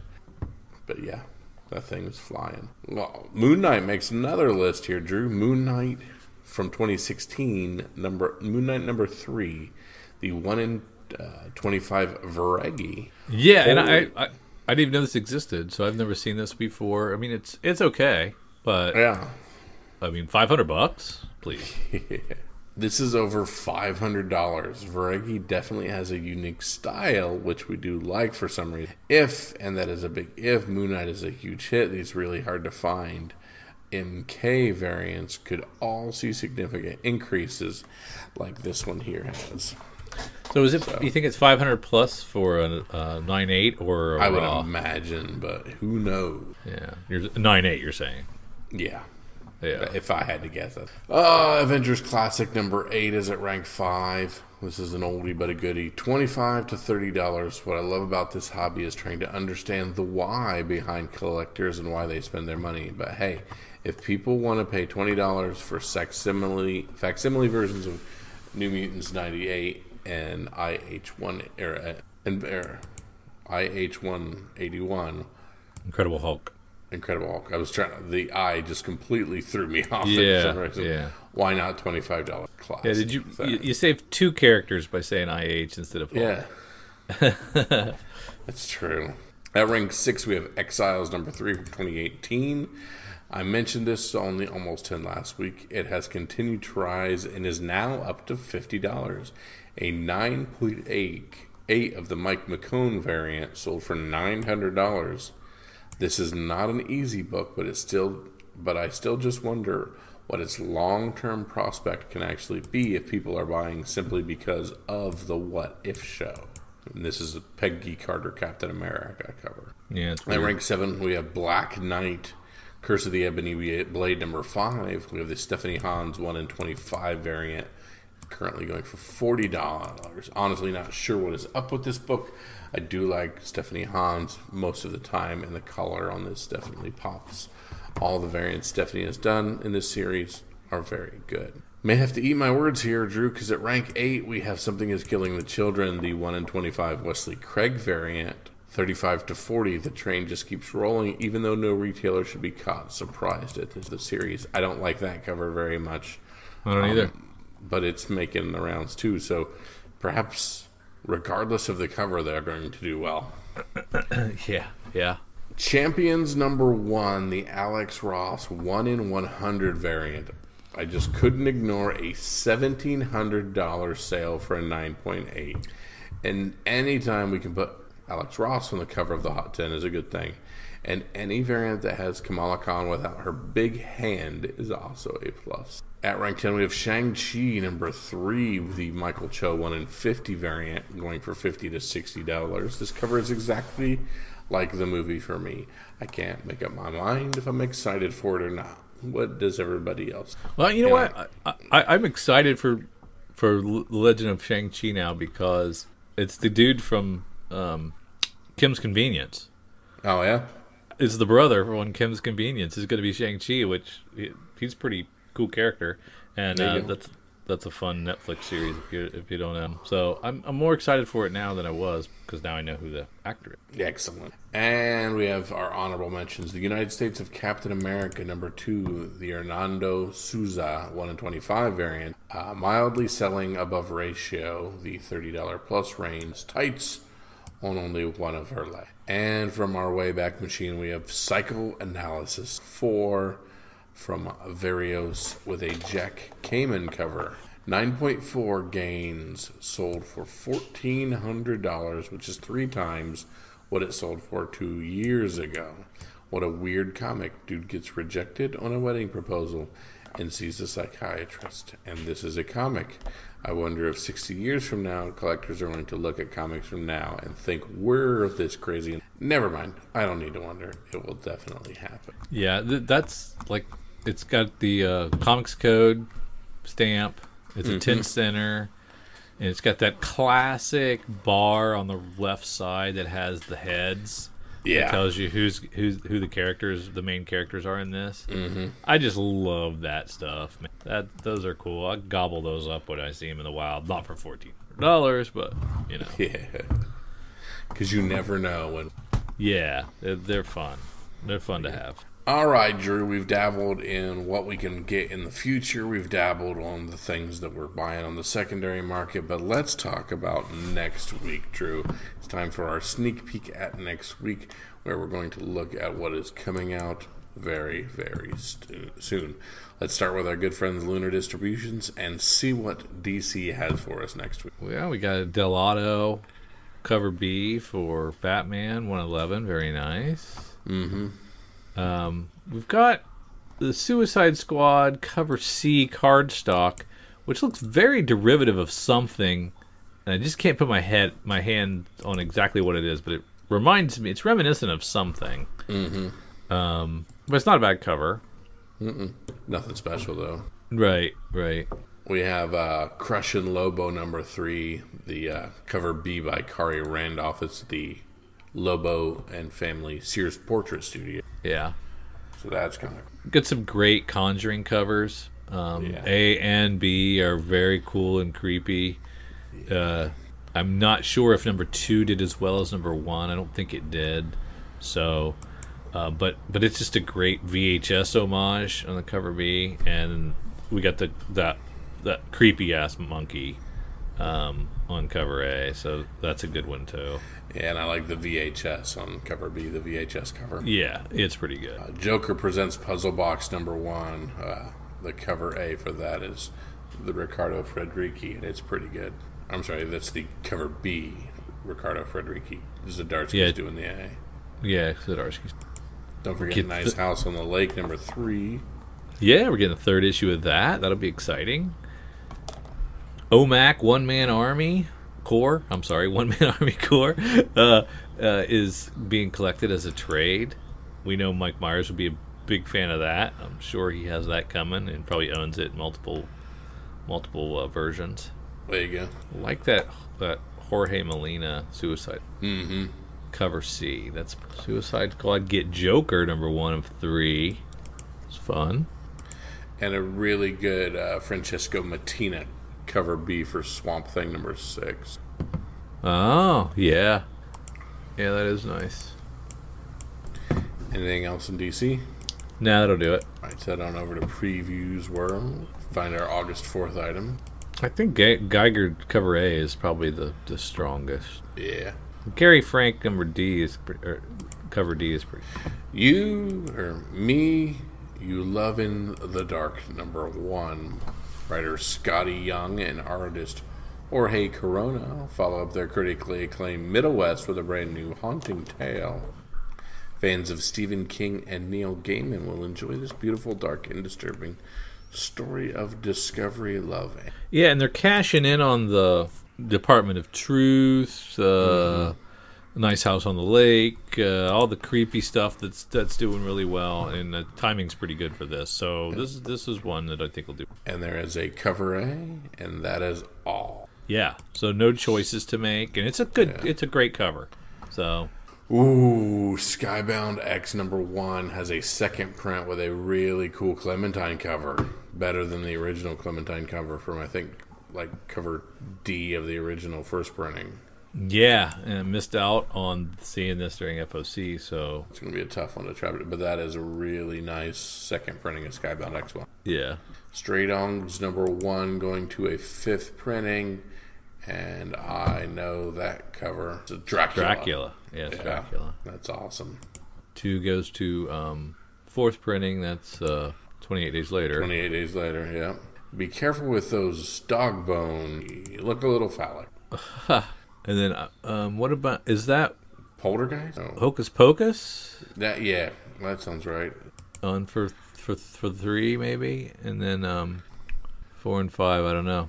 but yeah, that thing is flying. Well, Moon Knight makes another list here, Drew. Moon Knight from 2016, number Moon Knight number three, the one in uh, 25 Veregge. Yeah, and I, I I didn't even know this existed, so I've never seen this before. I mean, it's it's okay, but Yeah, I mean, five hundred bucks, please. This is over five hundred dollars. Veregge definitely has a unique style, which we do like for some reason. If, and that is a big if, Moon Knight is a huge hit, These really hard to find. MK variants could all see significant increases, like this one here has. So is it? You think it's five hundred plus for a, a nine eight or a I would imagine, but who knows? Yeah, you're nine eight. You're saying? Yeah. Yeah. If I had to guess it. Uh, Avengers Classic number eight is at rank five. This is an oldie but a goodie. Twenty-five to thirty dollars. What I love about this hobby is trying to understand the why behind collectors and why they spend their money. But hey, if people want to pay twenty dollars for facsimile facsimile versions of New Mutants ninety-eight and IH one era and er, IH one eighty-one. Incredible Hulk. Incredible Hulk. I was trying. The eye just completely threw me off. Yeah, for some reason. yeah. Why not twenty five dollars class? Yeah. Did you, you you saved two characters by saying IH instead of Hulk. Yeah, that's true. At rank six, we have Exiles number three from 2018. I mentioned this only almost 10 last week. It has continued to rise and is now up to $50. A 9.8 eight of the Mike McKone variant sold for $900. This is not an easy book, but it's still but I still just wonder what its long term prospect can actually be if people are buying simply because of the What If show. And this is a Peggy Carter Captain America cover. Yeah, it's At rank seven, we have Black Knight, Curse of the Ebony Blade number five. We have the Stephanie Hans one in twenty five variant, currently going for forty dollars. Honestly, not sure what is up with this book. I do like Stephanie Hans most of the time, and the color on this definitely pops. All the variants Stephanie has done in this series are very good. May have to eat my words here, Drew, because at rank 8 we have Something is Killing the Children, the 1 in 25 Wesley Craig variant. 35 to 40, the train just keeps rolling, even though no retailer should be caught surprised at this the series. I don't like that cover very much, I don't um, either. But it's making the rounds too, so perhaps regardless of the cover, they're going to do well. yeah, yeah. Champions number one, the Alex Ross 1 in 100 variant. I just couldn't ignore a $1,700 sale for a 9.8. And anytime we can put Alex Ross on the cover of the Hot 10 is a good thing. And any variant that has Kamala Khan without her big hand is also a plus. At rank 10, we have Shang-Chi number 3 with the Michael Cho 1 in 50 variant going for 50 to $60. This cover is exactly like the movie for me. I can't make up my mind if I'm excited for it or not. What does everybody else? Well, you know what? I, I, I'm excited for for Legend of Shang Chi now because it's the dude from um, Kim's Convenience. Oh, yeah? Is the brother from Kim's Convenience is going to be Shang Chi, which he, he's pretty cool character, and uh, that's that's a fun Netflix series if you if you don't know. So I'm I'm more excited for it now than I was because now I know who the actor is. Excellent. And we have our honorable mentions. The United States of Captain America, number two, the Ernanda Souza 1 in 25 variant, uh, mildly selling above ratio, the $30 plus range, tights on only one of her legs. And from our Wayback Machine, we have Psychoanalysis 4 from Varios with a Jack Kamen cover. 9.4 gains sold for $1,400, which is three times what it sold for two years ago. What a weird comic. Dude gets rejected on a wedding proposal and sees a psychiatrist. And this is a comic. I wonder if 60 years from now, collectors are going to look at comics from now and think we're this crazy. Never mind. I don't need to wonder. It will definitely happen. Yeah, th- that's like it's got the uh, comics code stamp. It's a tin center, and it's got that classic bar on the left side that has the heads. Yeah. It tells you who's who's who the characters, the main characters are in this. Mm-hmm. I just love that stuff. Man. That those are cool. I gobble those up when I see them in the wild. Not for fourteen dollars, but you know, Yeah. Because you never know when. Yeah, they're, fun. They're fun to have. All right, Drew, we've dabbled in what we can get in the future. We've dabbled on the things that we're buying on the secondary market, but let's talk about next week, Drew. It's time for our sneak peek at next week, where we're going to look at what is coming out very, very soon. Let's start with our good friends Lunar Distributions and see what DC has for us next week. Well, we got a Dell'Otto cover B for Batman 111. Very nice. Mm-hmm. Um, we've got the Suicide Squad cover C cardstock, which looks very derivative of something. And I just can't put my head, my hand on exactly what it is, but it reminds me. It's reminiscent of something. Mm-hmm. Um, but it's not a bad cover. Nothing special, though. Right. Right. We have uh, Crushin' Lobo number three, the uh, cover B by Khary Randolph. It's the Lobo and Family Sears Portrait Studio. Yeah. So that's kind of got some great conjuring covers um, Yeah. a and b are very cool and creepy uh, i'm not sure if number two did as well as number one i don't think it did so uh, but but it's just a great vhs homage on the cover b and we got the that that creepy ass monkey um, on cover a so that's a good one too yeah, and I like the VHS on cover B, the VHS cover. yeah it's pretty good Uh, Joker presents Puzzle Box number one. Uh, the cover A for that is the Riccardo Federici, and it's pretty good. I'm sorry, that's the cover B, Riccardo Federici. Zdarsky's Yeah. doing the A. yeah Zdarsky's Don't forget Get Nice the- House on the Lake number three. Yeah, we're getting the third issue of that. That'll be exciting. OMAC One Man Army Corps. I'm sorry, One Man Army Corps uh, uh, is being collected as a trade. We know Mike Myers would be a big fan of that. I'm sure he has that coming and probably owns it multiple multiple uh, versions. There you go. like that that Jorge Molina Suicide Mm-hmm. cover C. That's Suicide Squad Get Joker number one of three. It's fun. And a really good uh, Francesco Mattina cover B for Swamp Thing number six. Oh yeah, yeah, that is nice. Anything else in DC? Now that'll do it. All right, so head on over to Previews World. Find our August 4th item. I think Ge- Geiger cover A is probably the, the strongest. Yeah. Gary Frank number D is pre- or cover D is pretty. You or me, you love in the dark number one. Writer Skottie Young and artist Jorge Corona follow up their critically acclaimed Middle West with a brand new haunting tale. Fans of Stephen King and Neil Gaiman will enjoy this beautiful, dark, and disturbing story of discovery, love, Yeah, and they're cashing in on the Department of Truth, uh, Nice House on the Lake, uh, all the creepy stuff that's that's doing really well, and the timing's pretty good for this. So this is this is one that I think will do. and there is a cover A, and that is all. Yeah, so no choices to make, and it's a good, Yeah. it's a great cover. So Ooh, Skybound X number one has a second print with a really cool Clementine cover. Better than the original Clementine cover from, I think, like cover D of the original first printing. Yeah, and I missed out on seeing this during FOC. So It's going to be a tough one to try, but that is a really nice second printing of Skybound X one. yeah, Stray Dogs number one going to a fifth printing, and I know that cover. It's a Dracula. Dracula, yes, Yeah, Dracula. That's awesome. Two goes to um, fourth printing. That's uh, 28 days later. 28 days later, yeah. Be careful with those dog bone. You look a little phallic. And then, uh, um, what about is that Poltergeist? Hocus Pocus that yeah, that sounds right. on for for for three maybe, and then um, four and five. I don't know.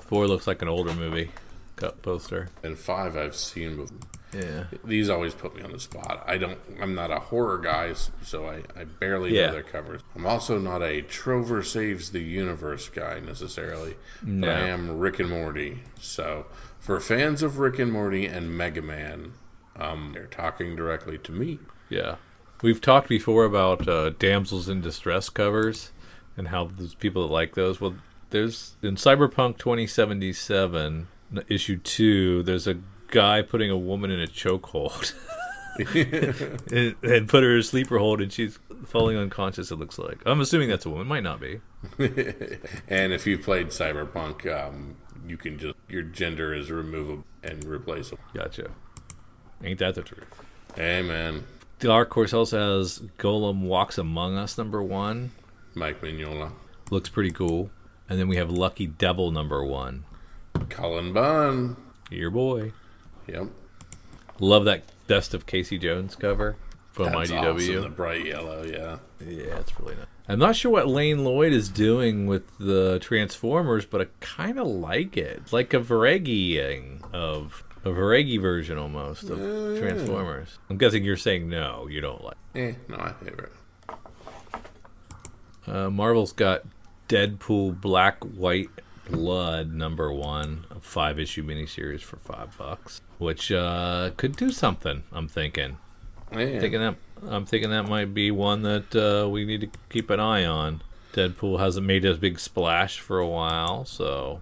Four looks like an older movie cut poster. And five I've seen before. Yeah, These always put me on the spot. I don't. I'm not a horror guy, so I, I barely Yeah. know their covers. I'm also not a Trover saves the universe guy necessarily, but I am Rick and Morty. So for fans of Rick and Morty and Mega Man, um, they're talking directly to me. yeah. We've talked before about uh, damsels in distress covers and how there's people that like those. Well, there's in Cyberpunk 2077 issue two. There's a guy putting a woman in a chokehold. and, and put her in a sleeper hold, and she's falling unconscious. It looks like. I'm assuming that's a woman. Might not be. and if you've played Cyberpunk, um, you can just your gender is removable and replaceable. Gotcha. Ain't that the truth? Amen. Dark Horse also has Golem Walks Among Us number one. Mike Mignola, Looks pretty cool. And then we have Lucky Devil number one. Cullen Bunn. Your boy. Yep, Love that Best of Casey Jones cover from that's IDW. awesome. The bright yellow, yeah. Yeah, it's really nice. I'm not sure what Lane Lloyd is doing with the Transformers, but I kind of like it. It's like a Veregge of a Veregge version almost of Yeah, yeah. Transformers. I'm guessing you're saying no, you don't like. Eh, not my favorite. Uh, Marvel's got Deadpool Black White Blood number one, a five issue miniseries for five bucks, which uh, could do something. I'm thinking. Yeah. thinking that I'm thinking that might be one that uh, we need to keep an eye on. Deadpool hasn't made a big splash for a while, so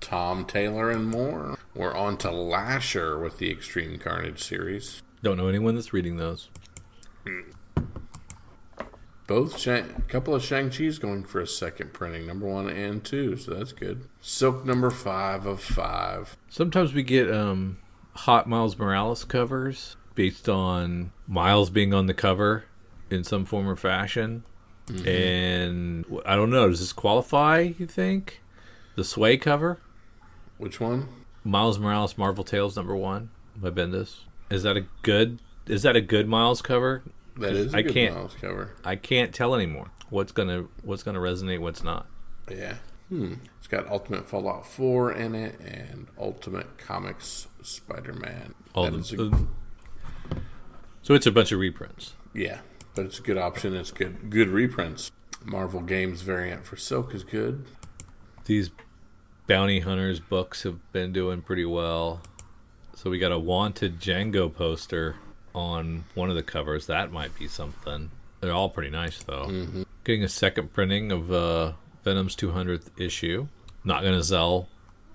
Tom Taylor and more. We're on to Lasher with the Extreme Carnage series. don't know anyone that's reading those. Both Shang- a couple of Shang Chi's going for a second printing, number one and two, so that's good. Silk number five of five. Sometimes we get um, hot Miles Morales covers based on Miles being on the cover in some form or fashion. And I don't know, does this qualify, you think? The Sway cover? Which one? Miles Morales Marvel Tales number one by Bendis. Is that a good is that a good Miles cover? That is a I good can't- Miles cover. I can't tell anymore what's gonna what's gonna resonate, what's not. Yeah. Hmm. It's got Ultimate Fallout 4 in it and Ultimate Comics Spider Man. All the- So it's a bunch of reprints. yeah, but it's a good option. It's good good reprints. Marvel Games variant for Silk is good. These bounty hunters books have been doing pretty well. So we got a wanted Django poster on one of the covers. That might be something. They're all pretty nice though. Getting a second printing of uh, Venom's 200th issue. Not going to sell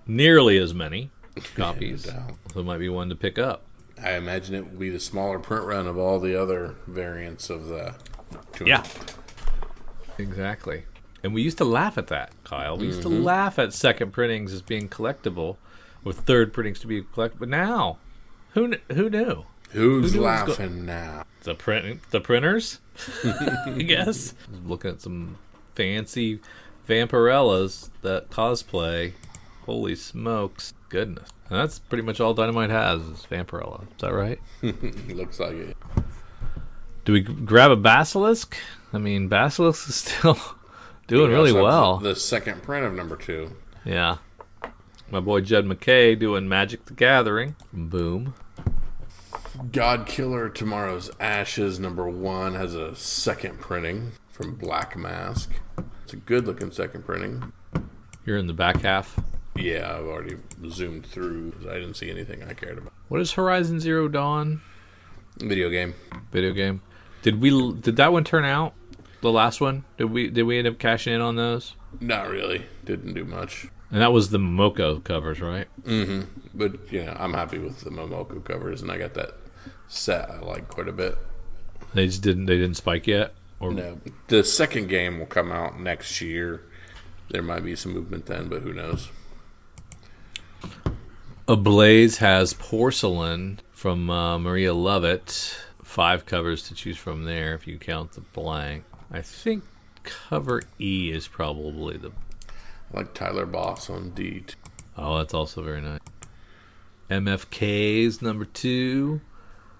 nearly as many copies. doubt. so it might be one to pick up. I imagine it will be the smaller print run of all the other variants of the. Yeah. Exactly. And we used to laugh at that, Kyle. We used to mm-hmm. laugh at second printings as being collectible, with third printings to be collectible. But now, who kn- who knew? Who's Who knew it go- laughing now? The print the printers, I guess. Looking at some fancy vampirellas that cosplay. Holy smokes! Goodness, and that's pretty much all Dynamite has is vampirella. Is that right? Looks like it. Do we grab a basilisk? I mean, basilisk is still doing really We also have well. The, the second print of number two. Yeah. My boy Jed MacKay doing Magic the Gathering. Boom. God Killer Tomorrow's Ashes number one has a second printing from Black Mask. It's a good looking second printing. You're in the back half. Yeah, I've already zoomed through. I didn't see anything I cared about. What is Horizon Zero Dawn Video game. video game? Did we did that one turn out? The last one? Did we did we end up cashing in on those? Not really. Didn't do much. And that was the Momoko covers, right? Mhm. But, you know, I'm happy with the Momoko covers, and I got that set I like quite a bit. They just didn't they didn't spike yet. Or No, the second game will come out next year. There might be some movement then, but who knows? Ablaze has Porcelain from uh, Maria Lovett. Five covers to choose from there if you count the blank. I think cover E is probably the. I like Tyler Boss on D. Oh, that's also very nice. MFK's number two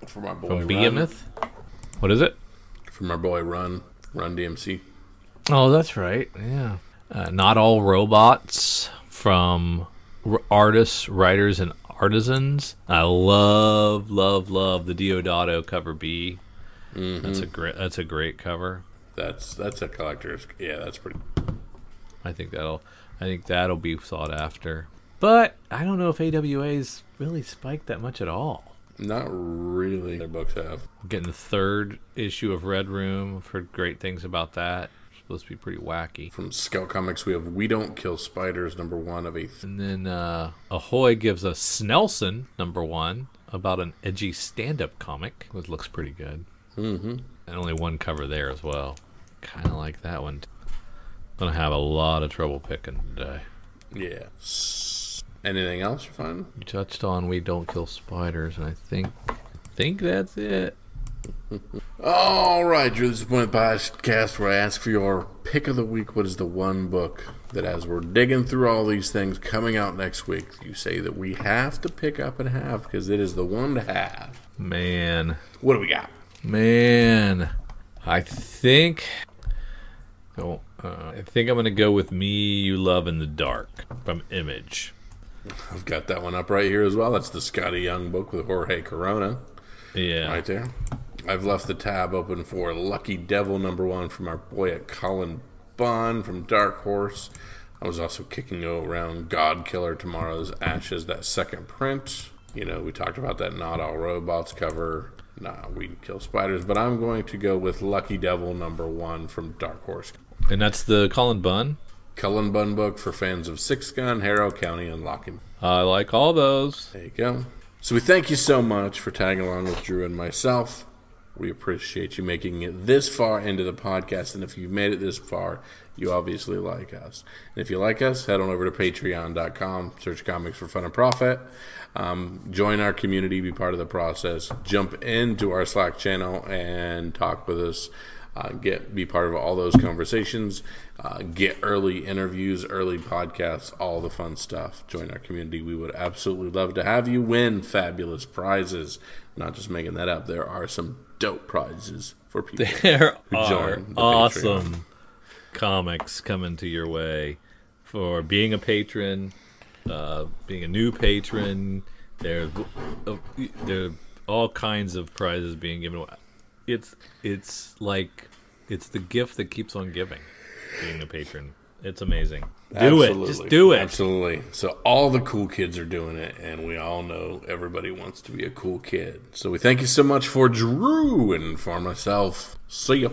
For my boy from Run. Behemoth. What is it? From our boy Run. Run DMC. Oh, that's right. Yeah. Uh, Not all robots from artists, writers, and artisans. I love, love, love the Deodato cover B. Mm-hmm. That's a great. That's a great cover. That's that's a collector's. Yeah, that's pretty. I think that'll. I think that'll be sought after. But I don't know if AWA's really spiked that much at all. Not really. Their books have. Getting the third issue of Red Room. I've heard great things about that. Supposed to be pretty wacky. From Scout Comics, we have We Don't Kill Spiders, number one of eighth. And then uh, Ahoy gives us Snelson, number one, about an edgy stand up comic, which looks pretty good. Mm-hmm. And only one cover there as well. Kind of like that one. Gonna have a lot of trouble picking today. Yeah. Anything else you find? You touched on We Don't Kill Spiders, and I think think that's it. All right, Drew. This the the podcast where I ask for your pick of the week. What is the one book that, as we're digging through all these things coming out next week, you say that we have to pick up and have because it is the one to have? Man. What do we got? Man. I think oh, uh, I think I'm gonna go with Me You Love in the Dark from Image. I've got that one up right here as well. That's the Skottie Young book with Jorge Corona. Yeah. right there. I've left the tab open for Lucky Devil number one from our boy at Cullen Bunn from Dark Horse. I was also kicking around God Killer Tomorrow's Ashes, that second print. You know, we talked about that Not All Robots cover. Nah, we kill spiders, but I'm going to go with Lucky Devil number one from Dark Horse. And that's the Cullen Bunn. Cullen Bunn book for fans of Sixth Gun, Harrow County, and Locking. I like all those. There you go. So we thank you so much for tagging along with Drew and myself. We appreciate you making it this far into the podcast, and if you've made it this far, you obviously like us. And if you like us, head on over to patreon.com, search comics for fun and profit. Um, join our community, be part of the process. Jump into our Slack channel and talk with us. uh, get be part of all those conversations, uh, get early interviews, early podcasts, all the fun stuff. Join our community. We would absolutely love to have you win fabulous prizes. Not just making that up. There are some dope prizes for people There who are join the awesome Patreon. comics coming to your way for being a patron, uh, being a new patron. There, uh, there are all kinds of prizes being given away. It's it's like it's the gift that keeps on giving. Being a patron, it's amazing. Do it, just do it. Absolutely. So all the cool kids are doing it, and we all know everybody wants to be a cool kid. So we thank you so much for Drew and for myself. See ya.